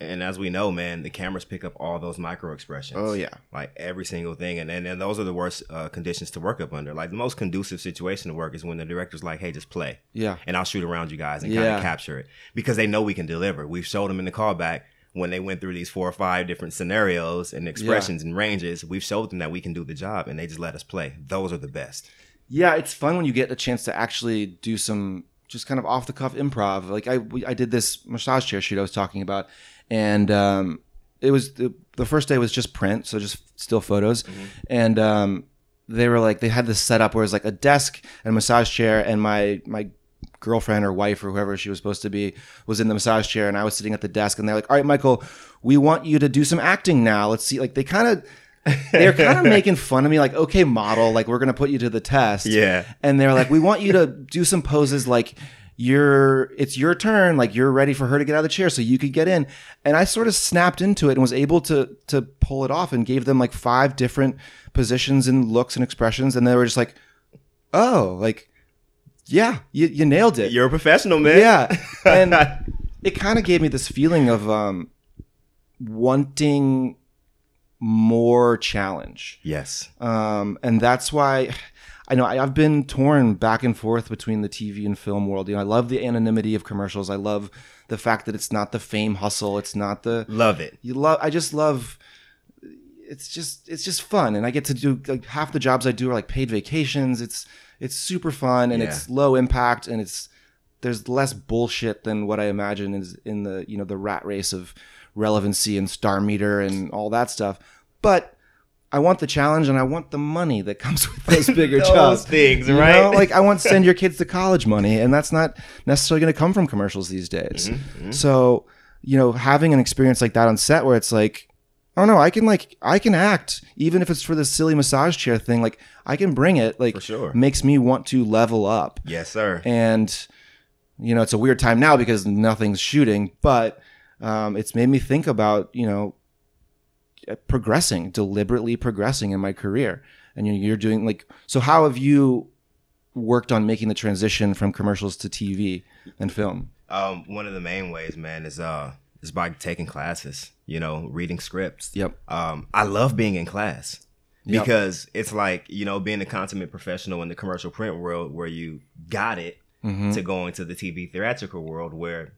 S3: And as we know, man, the cameras pick up all those micro expressions.
S1: oh yeah,
S3: like every single thing. And and, and those are the worst uh, conditions to work up under. Like the most conducive situation to work is when the director's like hey just play.
S1: Yeah,
S3: and i'll shoot around you guys and kind of capture it. Because they know we can deliver. We've showed them in the callback when they went through these four or five different scenarios and expressions and ranges we've showed them that we can do the job and they just let us play. Those are the best.
S1: Yeah. It's fun when you get a chance to actually do some just kind of off the cuff improv. Like I, we, I did this massage chair shoot I was talking about, and um, it was the, the first day was just print, so just still photos, and um, they were like they had this setup where it was like a desk and a massage chair, and my my girlfriend or wife or whoever she was supposed to be was in the massage chair, and I was sitting at the desk, and they're like, "All right, Michael, we want you to do some acting now. Let's see." Like they kind of. They're kind of making fun of me, like, okay, model, like, we're going to put you to the test
S3: yeah
S1: and they're like, "We want you to do some poses like you're it's your turn, like you're ready for her to get out of the chair so you could get in." And I sort of snapped into it and was able to to pull it off and gave them like five different positions and looks and expressions and they were just like, "Oh, like yeah, you, you nailed it."
S3: you're a professional man
S1: Yeah. And it kind of gave me this feeling of um wanting more challenge
S3: yes
S1: um, and that's why I know I, I've been torn back and forth between the TV and film world. You know, I love the anonymity of commercials. I love the fact that it's not the fame hustle. It's not the
S3: love it
S1: you love. I just love. it's just it's just fun and i get to do like half the jobs i do are like paid vacations it's it's super fun and
S3: Yeah.
S1: it's low impact and it's there's less bullshit than what i imagine is in the you know the rat race of relevancy and star meter and all that stuff but i want the challenge and i want the money that comes with those bigger
S3: Those
S1: jobs
S3: things,
S1: You
S3: right?
S1: know, like I want to send your kids to college money, and that's not necessarily going to come from commercials these days.
S3: Mm-hmm,
S1: So, you know, having an experience like that on set where it's like, oh no, I can like I can act even if it's for this silly massage chair thing. Like I can bring it. Like
S3: For sure.
S1: makes me want to level up.
S3: Yes, sir.
S1: And you know, it's a weird time now because nothing's shooting, but um, it's made me think about you know progressing, deliberately progressing in my career. And you you're doing like so. How have you worked on making the transition from commercials to TV and film?
S3: Um, one of the main ways, man, is uh is by taking classes. You know, reading scripts.
S1: Yep.
S3: Um, I love being in class
S1: Yep.
S3: because it's like you know being a consummate professional in the commercial print world where you got it
S1: Mhm.
S3: to go into the TV theatrical world where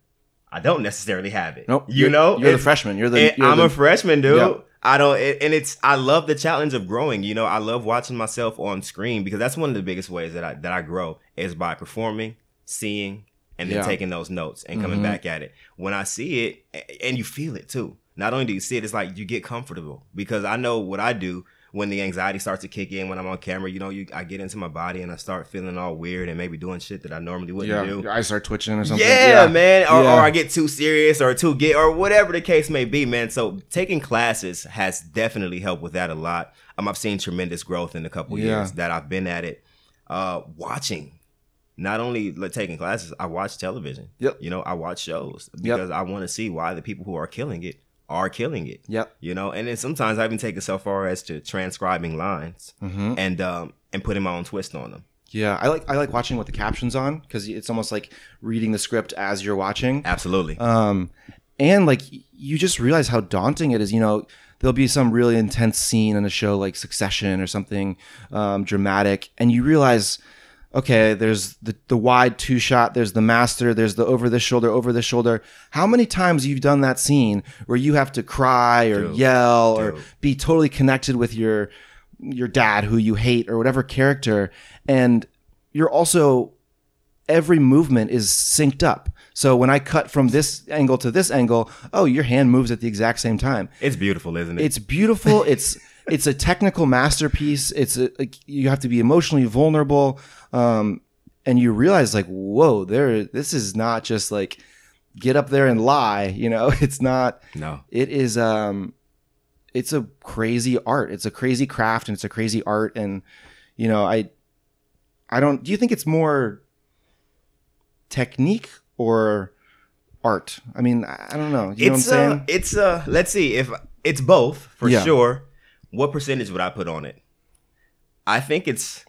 S3: I don't necessarily have it.
S1: Nope.
S3: You
S1: You're-
S3: know,
S1: you're the freshman. You're the. you're
S3: I'm
S1: the-
S3: a freshman, dude.
S1: Yep.
S3: I don't, and it's I love the challenge of growing. You know, I love watching myself on screen because that's one of the biggest ways that I that I grow is by performing, seeing, and then
S1: Yeah.
S3: taking those notes and coming
S1: Mhm.
S3: back at it. When I see it, and you feel it too. Not only do you see it, it's like you get comfortable because I know what I do when the anxiety starts to kick in when I'm on camera. You know, you I get into my body and I start feeling all weird and maybe doing shit that I normally wouldn't
S1: yeah,
S3: do.
S1: your eyes start twitching or something.
S3: Yeah, man. Or,
S1: Yeah.
S3: or I get too serious or too get or whatever the case may be, man. So taking classes has definitely helped with that a lot. Um, I've seen tremendous growth in a couple
S1: Yeah.
S3: years that I've been at it. Uh, watching, not only like, taking classes, I watch television.
S1: Yep.
S3: You know, I watch shows
S1: Yep.
S3: because I want to see why the people who are killing it are killing it.
S1: Yep.
S3: You know, and then sometimes I even take it so far as to transcribing lines
S1: hmm
S3: and um and putting my own twist on them.
S1: Yeah, I like I like watching with the captions on because it's almost like reading the script as you're watching.
S3: Absolutely.
S1: Um, and like you just realize how daunting it is. You know, there'll be some really intense scene in a show like Succession or something um, dramatic, and you realize, okay, there's the the wide two shot, there's the master, there's the over the shoulder, over the shoulder. How many times you've done that scene where you have to cry or
S3: Dude.
S1: yell or be totally connected with your your dad who you hate or whatever character, and you're also every movement is synced up. So when I cut from this angle to this angle, oh, your hand moves at the exact same time.
S3: It's beautiful, isn't it?
S1: It's beautiful. It's it's a technical masterpiece. It's a, like you have to be emotionally vulnerable, um, and you realize like, whoa, there. This is not just like get up there and lie. You know, it's not.
S3: no.
S1: It is. Um, it's a crazy art. It's a crazy craft, and it's a crazy art. And you know, I, I don't. Do you think it's more technique or art? I mean, I don't know. You know
S3: it's
S1: what I'm
S3: uh,
S1: saying?
S3: it's uh let's see if it's both for
S1: Yeah.
S3: sure. What percentage would I put on it? I think it's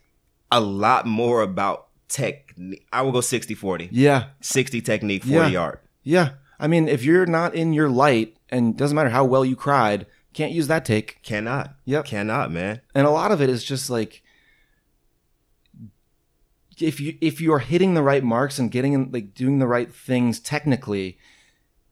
S3: a lot more about technique. I will go 60-40.
S1: yeah,
S3: 60 technique, 40
S1: Yeah.
S3: art.
S1: yeah. I mean, if you're not in your light, and doesn't matter how well you cried, can't use that take.
S3: Cannot.
S1: Yep.
S3: Cannot, man.
S1: and a lot of it is just like if you if you are hitting the right marks and getting in, like doing the right things technically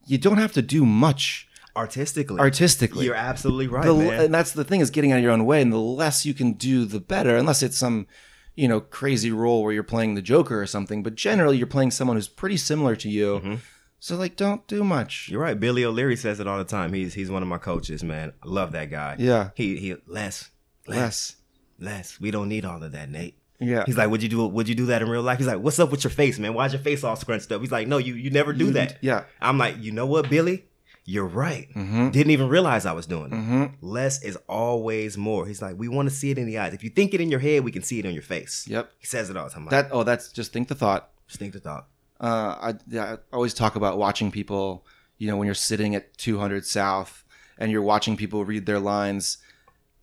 S1: you don't have to do much
S3: Artistically.
S1: artistically
S3: You're absolutely right,
S1: The-
S3: man.
S1: and that's the thing is getting out of your own way and the less you can do the better unless it's some you know crazy role where you're playing the joker or something but generally you're playing someone who's pretty similar to you
S3: Mhm.
S1: so like don't do much
S3: You're right. Billy O'Leary says it all the time. He's he's one of my coaches, man. I love that guy.
S1: yeah
S3: He he less. Less.
S1: less
S3: Less. We don't need all of that, Nate.
S1: yeah
S3: He's like, would you do would you do that in real life? He's like, what's up with your face, man? Why's your face all scrunched up? He's like, no, you you never do
S1: You-
S3: that.
S1: yeah
S3: I'm like, you know what, Billy? You're right.
S1: mm-hmm
S3: Didn't even realize I was doing it.
S1: mm-hmm
S3: Less is always more. He's like, we want to see it in the eyes. If you think it in your head, we can see it on your face.
S1: yep
S3: He says it all the time. Like,
S1: that oh that's just think the thought
S3: just think the thought.
S1: uh, I, I always talk about watching people, you know, when you're sitting at 200 South and you're watching people read their lines,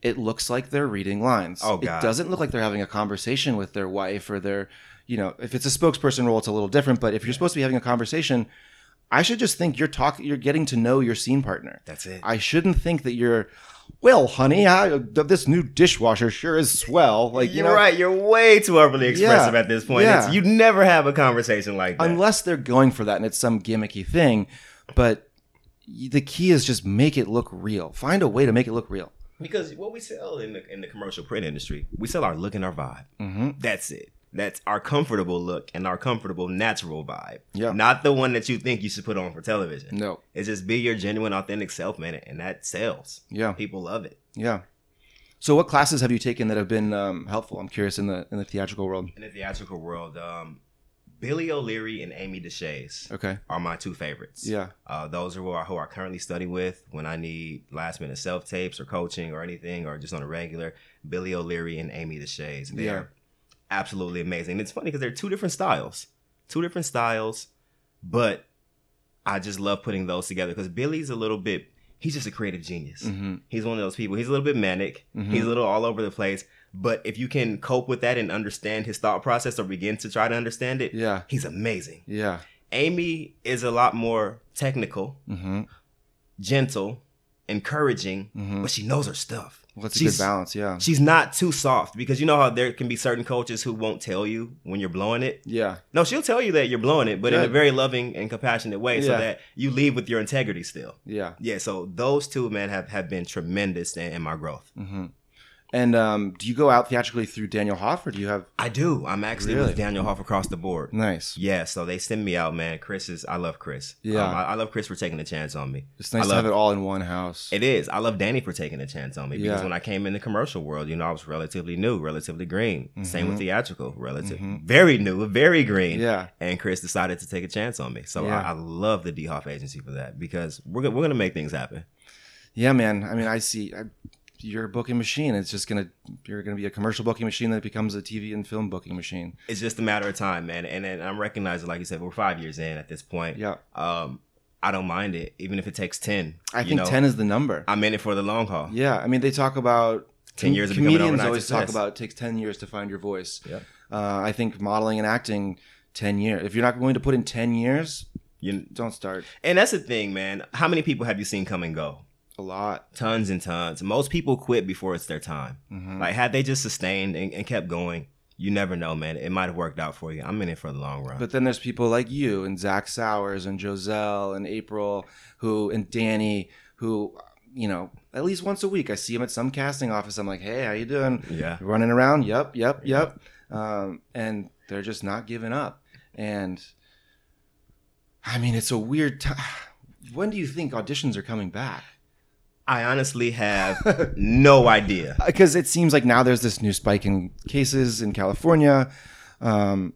S1: it looks like they're reading lines.
S3: Oh, God.
S1: It doesn't look like they're having a conversation with their wife or their, you know, if it's a spokesperson role, it's a little different. But if you're supposed to be having a conversation, I should just think you're talking, you're getting to know your scene partner.
S3: That's it.
S1: I shouldn't think that you're, well, honey, I, this new dishwasher sure is swell. Like, you
S3: You're
S1: know,
S3: right. You're way too overly expressive
S1: Yeah.
S3: at this point.
S1: Yeah.
S3: You never have a conversation like that.
S1: unless they're going for that and it's some gimmicky thing but the key is just make it look real find a way to make it look real
S3: Because what we sell in the in the commercial print industry, we sell our look and our vibe.
S1: Mm-hmm.
S3: That's it. That's our comfortable look and our comfortable natural vibe.
S1: Yeah.
S3: Not the one that you think you should put on for television.
S1: No.
S3: It's just be your genuine, authentic self, man, and that sells.
S1: Yeah.
S3: People love it.
S1: Yeah. So, what classes have you taken that have been um, helpful? I'm curious in the in the theatrical world.
S3: In the theatrical world, um, Billy O'Leary and Amy DeShays
S1: Okay.
S3: are my two favorites.
S1: Yeah.
S3: Uh, those are who I, who I currently study with when I need last minute self tapes or coaching or anything or just on a regular. Billy O'Leary and Amy DeShays. They
S1: Yeah.
S3: Absolutely amazing. And it's funny because they're two different styles, two different styles, but I just love putting those together because Billy's a little bit. He's just a creative genius.
S1: Mm-hmm.
S3: He's one of those people. He's a little bit manic.
S1: Mhm.
S3: He's a little all over the place. But if you can cope with that and understand his thought process or begin to try to understand it,
S1: Yeah.
S3: he's amazing.
S1: Yeah.
S3: Amy is a lot more technical,
S1: Mm-hmm.
S3: gentle, encouraging,
S1: Mhm.
S3: but she knows her stuff.
S1: Well, that's a good balance. Yeah.
S3: She's not too soft because you know how there can be certain coaches who won't tell you when you're blowing it.
S1: Yeah.
S3: No, she'll tell you that you're blowing it, but in a very loving and compassionate way so that you leave with your integrity still.
S1: Yeah.
S3: Yeah, so those two men have, have been tremendous in, in my growth.
S1: Mm-hmm. And um, do you go out theatrically through Daniel Hoff, or do you have
S3: I do. I'm actually
S1: Really?
S3: with Daniel Hoff across the board.
S1: nice?
S3: Yeah, so they send me out, man. Chris is I love Chris.
S1: Yeah.
S3: Um, I, I love Chris for taking a chance on me.
S1: It's nice
S3: I
S1: to
S3: love-
S1: have it all in one house.
S3: It is. I love Danny for taking a chance on me because
S1: Yeah.
S3: when I came in the commercial world, you know, I was relatively new, relatively green. Same with
S1: Mhm.
S3: theatrical, relative,
S1: Mhm.
S3: very new, very green.
S1: yeah.
S3: And Chris decided to take a chance on me, so
S1: Yeah.
S3: I, I love the D Hoff agency for that because we're we're gonna make things happen.
S1: Yeah, man. I mean, I see. I, you're a booking machine. It's just gonna you're gonna be a commercial booking machine that becomes a TV and film booking machine.
S3: It's just a matter of time, man. And then I'm recognizing, like you said, we're five years in at this point.
S1: Yeah.
S3: Um, I don't mind it, even if it takes ten.
S1: I think
S3: know?
S1: ten is the number.
S3: I'm in it for the long haul.
S1: Yeah. I mean, they talk about
S3: 10 years of
S1: comedians always talk about it takes ten years to find your voice.
S3: Yep.
S1: Uh, I think modeling and acting ten years. If you're not willing to put in ten years,
S3: You,
S1: don't start.
S3: and that's the thing, man. How many people have you seen come and go?
S1: A lot.
S3: Tons and tons. Most people quit before it's their time.
S1: Mhm.
S3: Like had they just sustained and, and kept going, you never know, man. It might have worked out for you. I'm in it for the long run.
S1: But then there's people like you and Zach Sowers and Joselle and April who and Danny who you know at least once a week I see them at some casting office. I'm like, hey, how you doing?
S3: yeah.
S1: Running around? Yep, yep, yep. Um, and they're just not giving up. And I mean, it's a weird time. When do you think auditions are coming back?
S3: I honestly have no idea.
S1: Because it seems like now there's this new spike in cases in California. Um,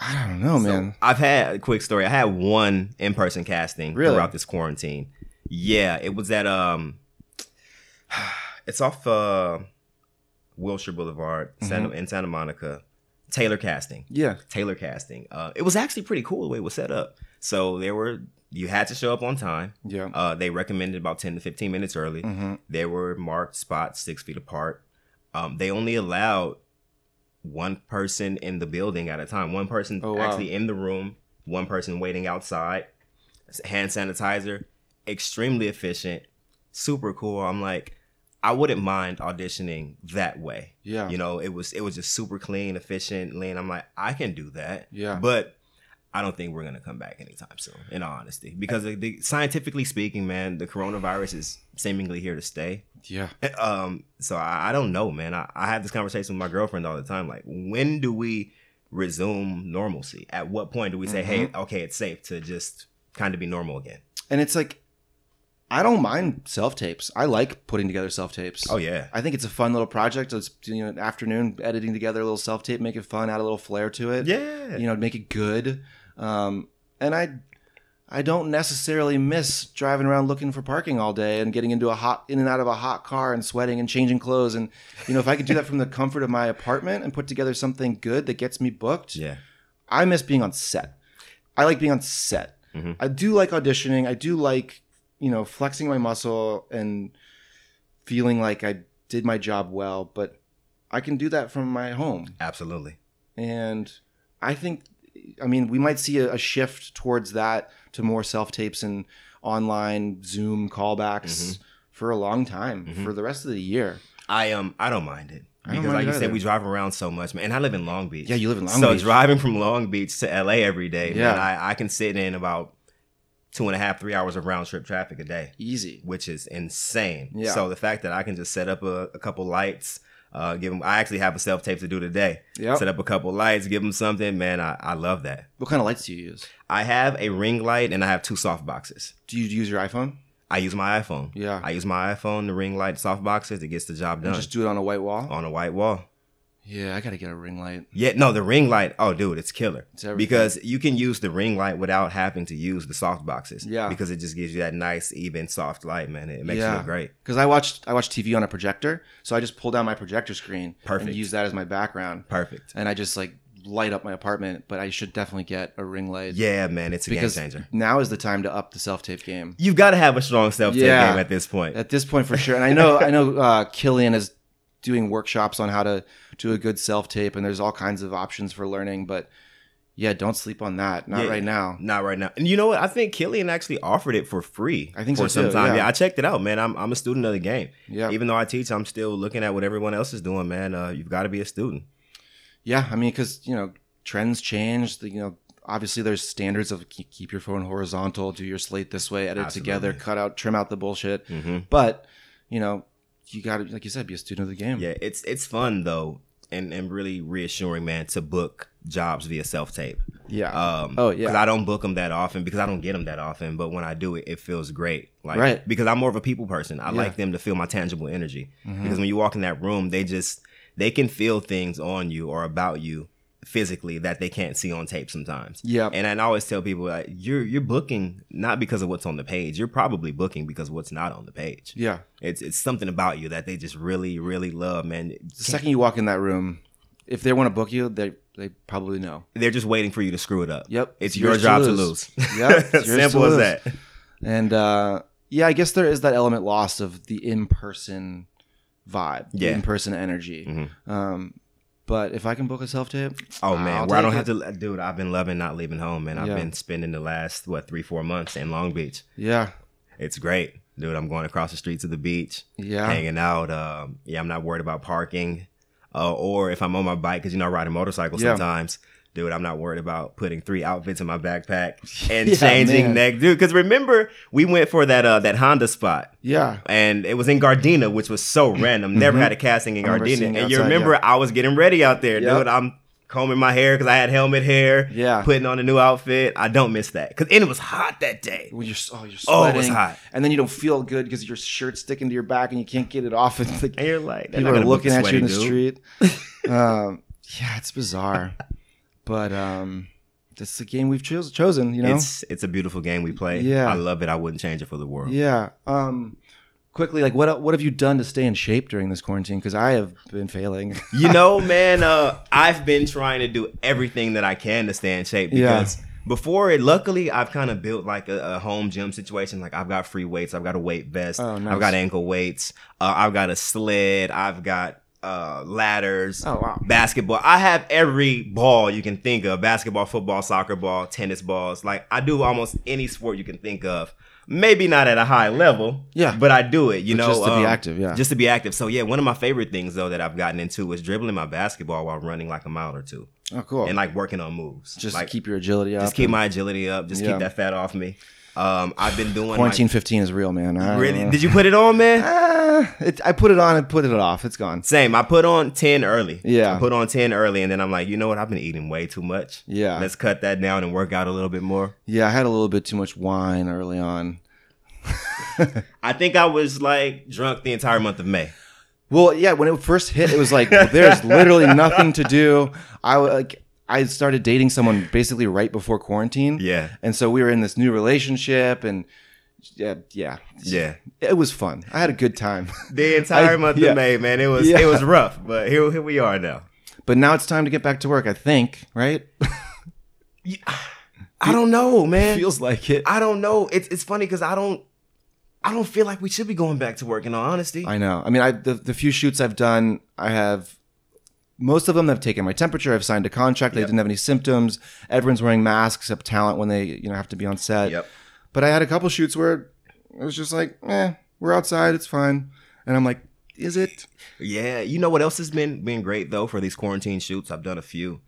S1: I don't know,
S3: So,
S1: man.
S3: I've had a quick story. I had one in person casting
S1: Really?
S3: throughout this quarantine. Yeah, it was at um it's off uh Wilshire Boulevard, Santa,
S1: Mm-hmm.
S3: in Santa Monica. Taylor casting.
S1: Yeah.
S3: Taylor casting. Uh it was actually pretty cool the way it was set up. So there were you had to show up on time.
S1: Yeah.
S3: Uh they recommended about 10 to 15 minutes early.
S1: hmm
S3: There were marked spots six feet apart. Um, they only allowed one person in the building at a time. One person
S1: Oh, wow.
S3: actually in the room. One person waiting outside. Hand sanitizer. Extremely efficient. Super cool. I'm like, I wouldn't mind auditioning that way.
S1: Yeah.
S3: You know, it was it was just super clean, efficient, lean. I'm like, I can do that.
S1: Yeah.
S3: But I don't think we're gonna come back anytime soon, in all honesty. Because the, the, scientifically speaking, man, the coronavirus is seemingly here to stay.
S1: Yeah.
S3: Um, so I, I don't know, man. I, I have this conversation with my girlfriend all the time. Like, when do we resume normalcy? At what point do we say, hey,
S1: Mm-hmm.
S3: okay, it's safe to just kind of be normal again?
S1: And it's like, I don't mind self tapes. I like putting together self tapes.
S3: Oh yeah,
S1: I think it's a fun little project. It's you know, an afternoon editing together a little self tape, make it fun, add a little flair to it.
S3: yeah.
S1: You know, make it good. Um, and I, I don't necessarily miss driving around looking for parking all day and getting into a hot, in and out of a hot car and sweating and changing clothes. And you know, if I could do that from the comfort of my apartment and put together something good that gets me booked,
S3: yeah,
S1: I miss being on set. I like being on set.
S3: Mhm.
S1: I do like auditioning. I do like, you know, flexing my muscle and feeling like I did my job well, but I can do that from my home.
S3: absolutely.
S1: And I think, I mean, we might see a, a shift towards that to more self tapes and online Zoom callbacks
S3: Mhm.
S1: for a long time,
S3: Mhm.
S1: for the rest of the year.
S3: I um, I don't mind it because, like you said, we drive around so much, man. And I live in Long Beach.
S1: Yeah, you live in Long
S3: so
S1: Beach.
S3: So driving from Long Beach to LA every day,
S1: Yeah.
S3: man, I, I can sit in about two and a half, three hours of round trip traffic a day,
S1: Easy.
S3: which is insane.
S1: Yeah.
S3: So the fact that I can just set up a, a couple lights, uh, give them, I actually have a self tape to do today.
S1: Yep.
S3: Set up a couple lights, give them something. Man, I, I love that.
S1: What kind of lights do you use?
S3: I have a ring light and I have two soft boxes.
S1: Do you use your iPhone?
S3: I use my iPhone.
S1: Yeah.
S3: I use my iPhone, the ring light, soft boxes. It gets the job
S1: And
S3: done
S1: just do it on a white wall?
S3: on a white wall.
S1: Yeah, I gotta get a ring light.
S3: Yeah, no, the ring light. Oh, dude, it's killer.
S1: It's
S3: because you can use the ring light without having to use the soft boxes.
S1: Yeah.
S3: because it just gives you that nice, even, soft light, man. It makes you look great.
S1: Because I watched I watched TV on a projector, so I just pull down my projector screen
S3: Perfect.
S1: and use that as my background,
S3: Perfect.
S1: and I just like light up my apartment. But I should definitely get a ring light
S3: Yeah, man, it's a
S1: because
S3: game changer.
S1: now is the time to up the self tape game.
S3: You've got to have a strong self tape
S1: Yeah.
S3: game at this point.
S1: At this point, for sure. And I know I know uh, Killian is doing workshops on how to do a good self tape, and there's all kinds of options for learning. But yeah, don't sleep on that. Not
S3: Yeah.
S1: right now.
S3: Not right now. And you know what? I think Killian actually offered it for free.
S1: I think
S3: for
S1: so,
S3: some
S1: too,
S3: time.
S1: yeah.
S3: Yeah. I checked it out, man. I'm I'm a student of the game.
S1: Yeah,
S3: Even though I teach, I'm still looking at what everyone else is doing, man. Uh, you've got to be a student.
S1: Yeah, I mean, because you know trends change. The, you know, obviously there's standards of keep your phone horizontal, do your slate this way, edit it together, cut out, trim out the bullshit.
S3: hmm
S1: But you know, you got to, like you said, be a student of the game.
S3: Yeah, it's it's fun though, and and really reassuring, man, to book jobs via self tape.
S1: yeah,
S3: Um,
S1: Oh, yeah.
S3: Because I don't book them that often because I don't get them that often. But when I do it, it feels great. Like,
S1: Right.
S3: Because I'm more of a people person. I
S1: Yeah.
S3: like them to feel my tangible energy.
S1: Mhm.
S3: Because when you walk in that room, they just they can feel things on you or about you physically that they can't see on tape sometimes.
S1: yeah,
S3: And I always tell people like you're you're booking not because of what's on the page. You're probably booking because of what's not on the page.
S1: yeah.
S3: It's it's something about you that they just really really love, man.
S1: The second you walk in that room, if they want to book you, they they probably know.
S3: They're just waiting for you to screw it up.
S1: Yep,
S3: It's,
S1: it's
S3: your
S1: to
S3: job to
S1: lose.
S3: lose.
S1: Yep, it's yours to
S3: Simple as that.
S1: And uh, yeah, I guess there is that element lost of the in person vibe,
S3: Yeah.
S1: in person energy.
S3: Mhm.
S1: Um, but if I can book a self tape,
S3: Oh man, where I don't
S1: take
S3: have to, dude. I've been loving not leaving home, man. I've
S1: Yeah.
S3: been spending the last what three, four months in Long Beach.
S1: yeah,
S3: It's great, dude. I'm going across the streets of the beach,
S1: yeah,
S3: hanging out. Um, yeah, I'm not worried about parking, uh, or if I'm on my bike because you know I ride a motorcycle
S1: Yeah.
S3: sometimes. Dude, I'm not worried about putting three outfits in my backpack and
S1: Yeah,
S3: changing
S1: man.
S3: neck, dude. Because remember, we went for that uh, that Honda spot,
S1: yeah.
S3: and it was in Gardena, which was so random. Never
S1: Mhm.
S3: had a casting in Gardena, and
S1: it
S3: you
S1: outside,
S3: remember I was getting ready out there,
S1: Yep.
S3: dude. I'm combing my hair because I had helmet hair,
S1: Yeah.
S3: putting on a new outfit. I don't miss that because and it was hot that day.
S1: When you're oh you're sweating.
S3: Oh, it was hot,
S1: and then you don't feel good because your shirt's sticking to your back and you can't get it off. And like,
S3: and you're like, they're
S1: people are looking at you in the
S3: dude.
S1: street. um, yeah, it's bizarre, but um, this is a game we've chose, chosen. You know,
S3: It's it's a beautiful game we play.
S1: Yeah.
S3: I love it. I wouldn't change it for the world.
S1: yeah. Um, quickly, like what what have you done to stay in shape during this quarantine? Because I have been failing.
S3: You know, man, uh, I've been trying to do everything that I can to stay in shape
S1: Yeah.
S3: because before it, luckily, I've kind of built like a, a home gym situation. Like I've got free weights, I've got a weight vest,
S1: Oh, nice.
S3: I've got ankle weights, uh, I've got a sled, I've got uh, ladders,
S1: oh wow.
S3: basketball. I have every ball you can think of: basketball, football, soccer ball, tennis balls. Like I do almost any sport you can think of. Maybe not at a high level,
S1: Yeah.
S3: but I do it. You
S1: But
S3: know,
S1: just to be
S3: um,
S1: active, yeah.
S3: just to be active. So yeah, one of my favorite things though that I've gotten into is dribbling my basketball while running like a mile or two,
S1: oh cool.
S3: and like working on moves.
S1: just
S3: like
S1: keep your agility up.
S3: just keep
S1: and-
S3: my agility up. Just
S1: Yeah.
S3: keep that fat off me. Um, I've been doing
S1: quarantine. Fifteen is real, man. I
S3: My, really? Did you put it on, man?
S1: Ah, it, I put it on and put it off. It's gone.
S3: Same. I put on ten early.
S1: Yeah.
S3: I put on ten early, and then I'm like, you know what? I've been eating way too much.
S1: Yeah.
S3: Let's cut that down and work out a little bit more.
S1: Yeah, I had a little bit too much wine early on.
S3: I think I was like drunk the entire month of May.
S1: Well, yeah, when it first hit, it was like there's literally nothing to do. I like I started dating someone basically right before quarantine.
S3: Yeah.
S1: And so we were in this new relationship and yeah, yeah.
S3: Yeah.
S1: It was fun. I had a good time.
S3: The entire
S1: I-
S3: month
S1: yeah.
S3: of May, man. It was
S1: Yeah.
S3: it was rough, but here here we are now.
S1: But now it's time to get back to work, I think, right?
S3: I don't know, man.
S1: Feels like it.
S3: I don't know. It's it's funny because I don't I don't feel like we should be going back to work. In all honesty,
S1: I know. I mean, I the, the few shoots I've done, I have most of them have taken my temperature. I've signed a contract. They
S3: Yep.
S1: didn't have any symptoms. Everyone's wearing masks except talent when they you know have to be on set.
S3: yep.
S1: But I had a couple shoots where it was just like, eh, we're outside, it's fine. And I'm like, is it?
S3: Yeah, you know what else has been been great though for these quarantine shoots? I've done a few.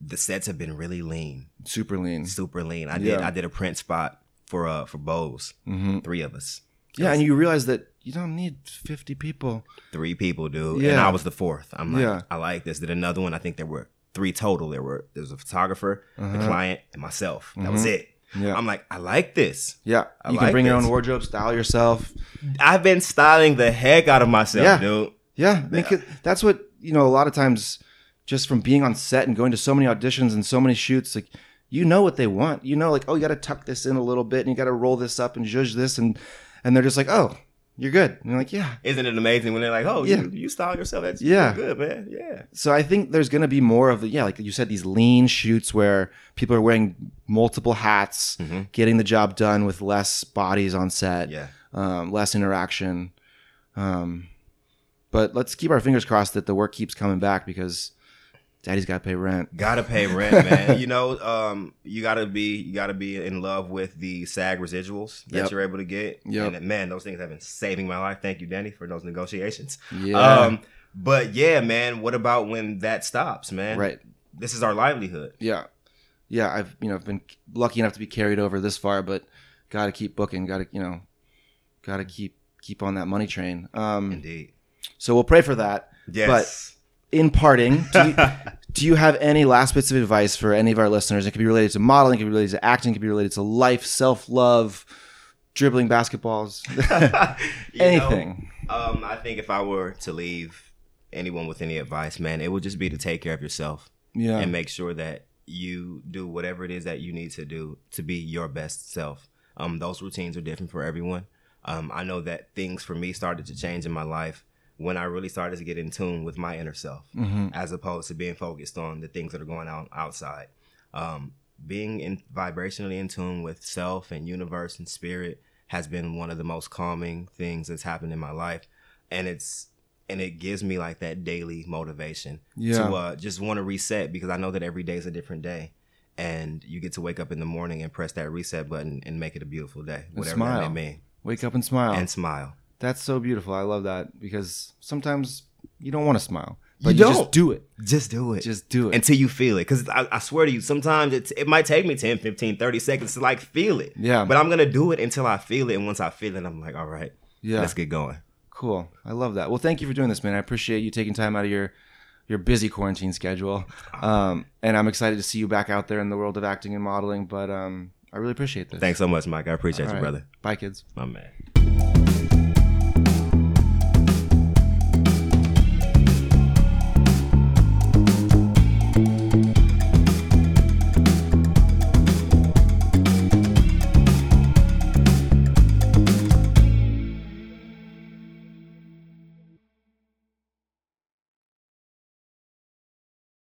S3: The sets have been really lean,
S1: Super lean.
S3: super lean. I did I did a print spot for uh for Bose.
S1: hmm
S3: Three of us.
S1: Yeah, and you realize that you don't need 50 people.
S3: Three people, dude.
S1: Yeah.
S3: And I was the fourth. I'm like,
S1: Yeah.
S3: I like this. Did another one. I think there were three total. There were there was a photographer, the client, and myself. That was it.
S1: Uh-huh. Yeah.
S3: I'm like, I like this.
S1: Yeah.
S3: I
S1: you can
S3: like
S1: bring your own wardrobe, style yourself.
S3: I've been styling the heck out of myself,
S1: Yeah.
S3: dude.
S1: Yeah, 'cause that's what you know. A lot of times, just from being on set and going to so many auditions and so many shoots, like you know what they want. You know, like oh, you got to tuck this in a little bit, and you got to roll this up and judge this, and and they're just like, oh, you're good. And you're like, yeah.
S3: Isn't it amazing when they're like, "Oh,
S1: Yeah.
S3: you, you style yourself? That's
S1: Yeah.
S3: good, man. Yeah,
S1: So I think there's going to be more of the yeah, like you said, these lean shoots where people are wearing multiple hats,
S3: Mhm.
S1: getting the job done with less bodies on set,
S3: yeah."
S1: um, less interaction. Um, but let's keep our fingers crossed that the work keeps coming back because daddy's got to pay rent.
S3: Gotta pay rent, man. you know, um, you gotta be you gotta be in love with the SAG residuals that
S1: Yep.
S3: you're able to get.
S1: Yep.
S3: And man, those things have been saving my life. Thank you, Danny, for those negotiations.
S1: Yeah.
S3: Um, but yeah, man, what about when that stops, man?
S1: right.
S3: This is our livelihood.
S1: Yeah. Yeah. I've, you know, I've been lucky enough to be carried over this far, but got to keep booking. Got to, you know, got to keep, keep on that money train. Um,
S3: Indeed.
S1: so we'll pray for that.
S3: Yes.
S1: In parting, do you, do you have any last bits of advice for any of our listeners? It could be related to modeling, it could be related to acting, it could be related to life, self love, dribbling basketballs,
S3: You know,
S1: anything.
S3: um, I think if I were to leave anyone with any advice, man, it would just be to take care of yourself.
S1: yeah.
S3: and make sure that you do whatever it is that you need to do to be your best self. Um, those routines are different for everyone. Um, I know that things for me started to change in my life when I really started to get in tune with my inner self,
S1: Mhm.
S3: as opposed to being focused on the things that are going on outside. Um, being in vibrationally in tune with self and universe and spirit has been one of the most calming things that's happened in my life, and it's and it gives me like that daily motivation
S1: Yeah.
S3: to uh, just want to reset because I know that every day is a different day, and you get to wake up in the morning and press that reset button and make it a beautiful day, whatever that may mean,
S1: Wake up and smile.
S3: and smile.
S1: That's so beautiful. I love that because sometimes you don't want to smile, but
S3: You
S1: you, just do it.
S3: Just do it.
S1: Just do it.
S3: until you feel it because I, I swear to you sometimes it's, it might take me 10 15 30 seconds to like feel it
S1: Yeah.
S3: but i'm gonna do it until i feel it and once i feel it i'm like all right
S1: yeah.
S3: let's get going
S1: Cool. I love that. Well, thank you for doing this, man. I appreciate you taking time out of your your busy quarantine schedule. Um, and I'm excited to see you back out there in the world of acting and modeling. But um, I really appreciate this.
S3: thanks so much mike i appreciate
S1: All
S3: you
S1: right.
S3: brother
S1: Bye, kids.
S3: my man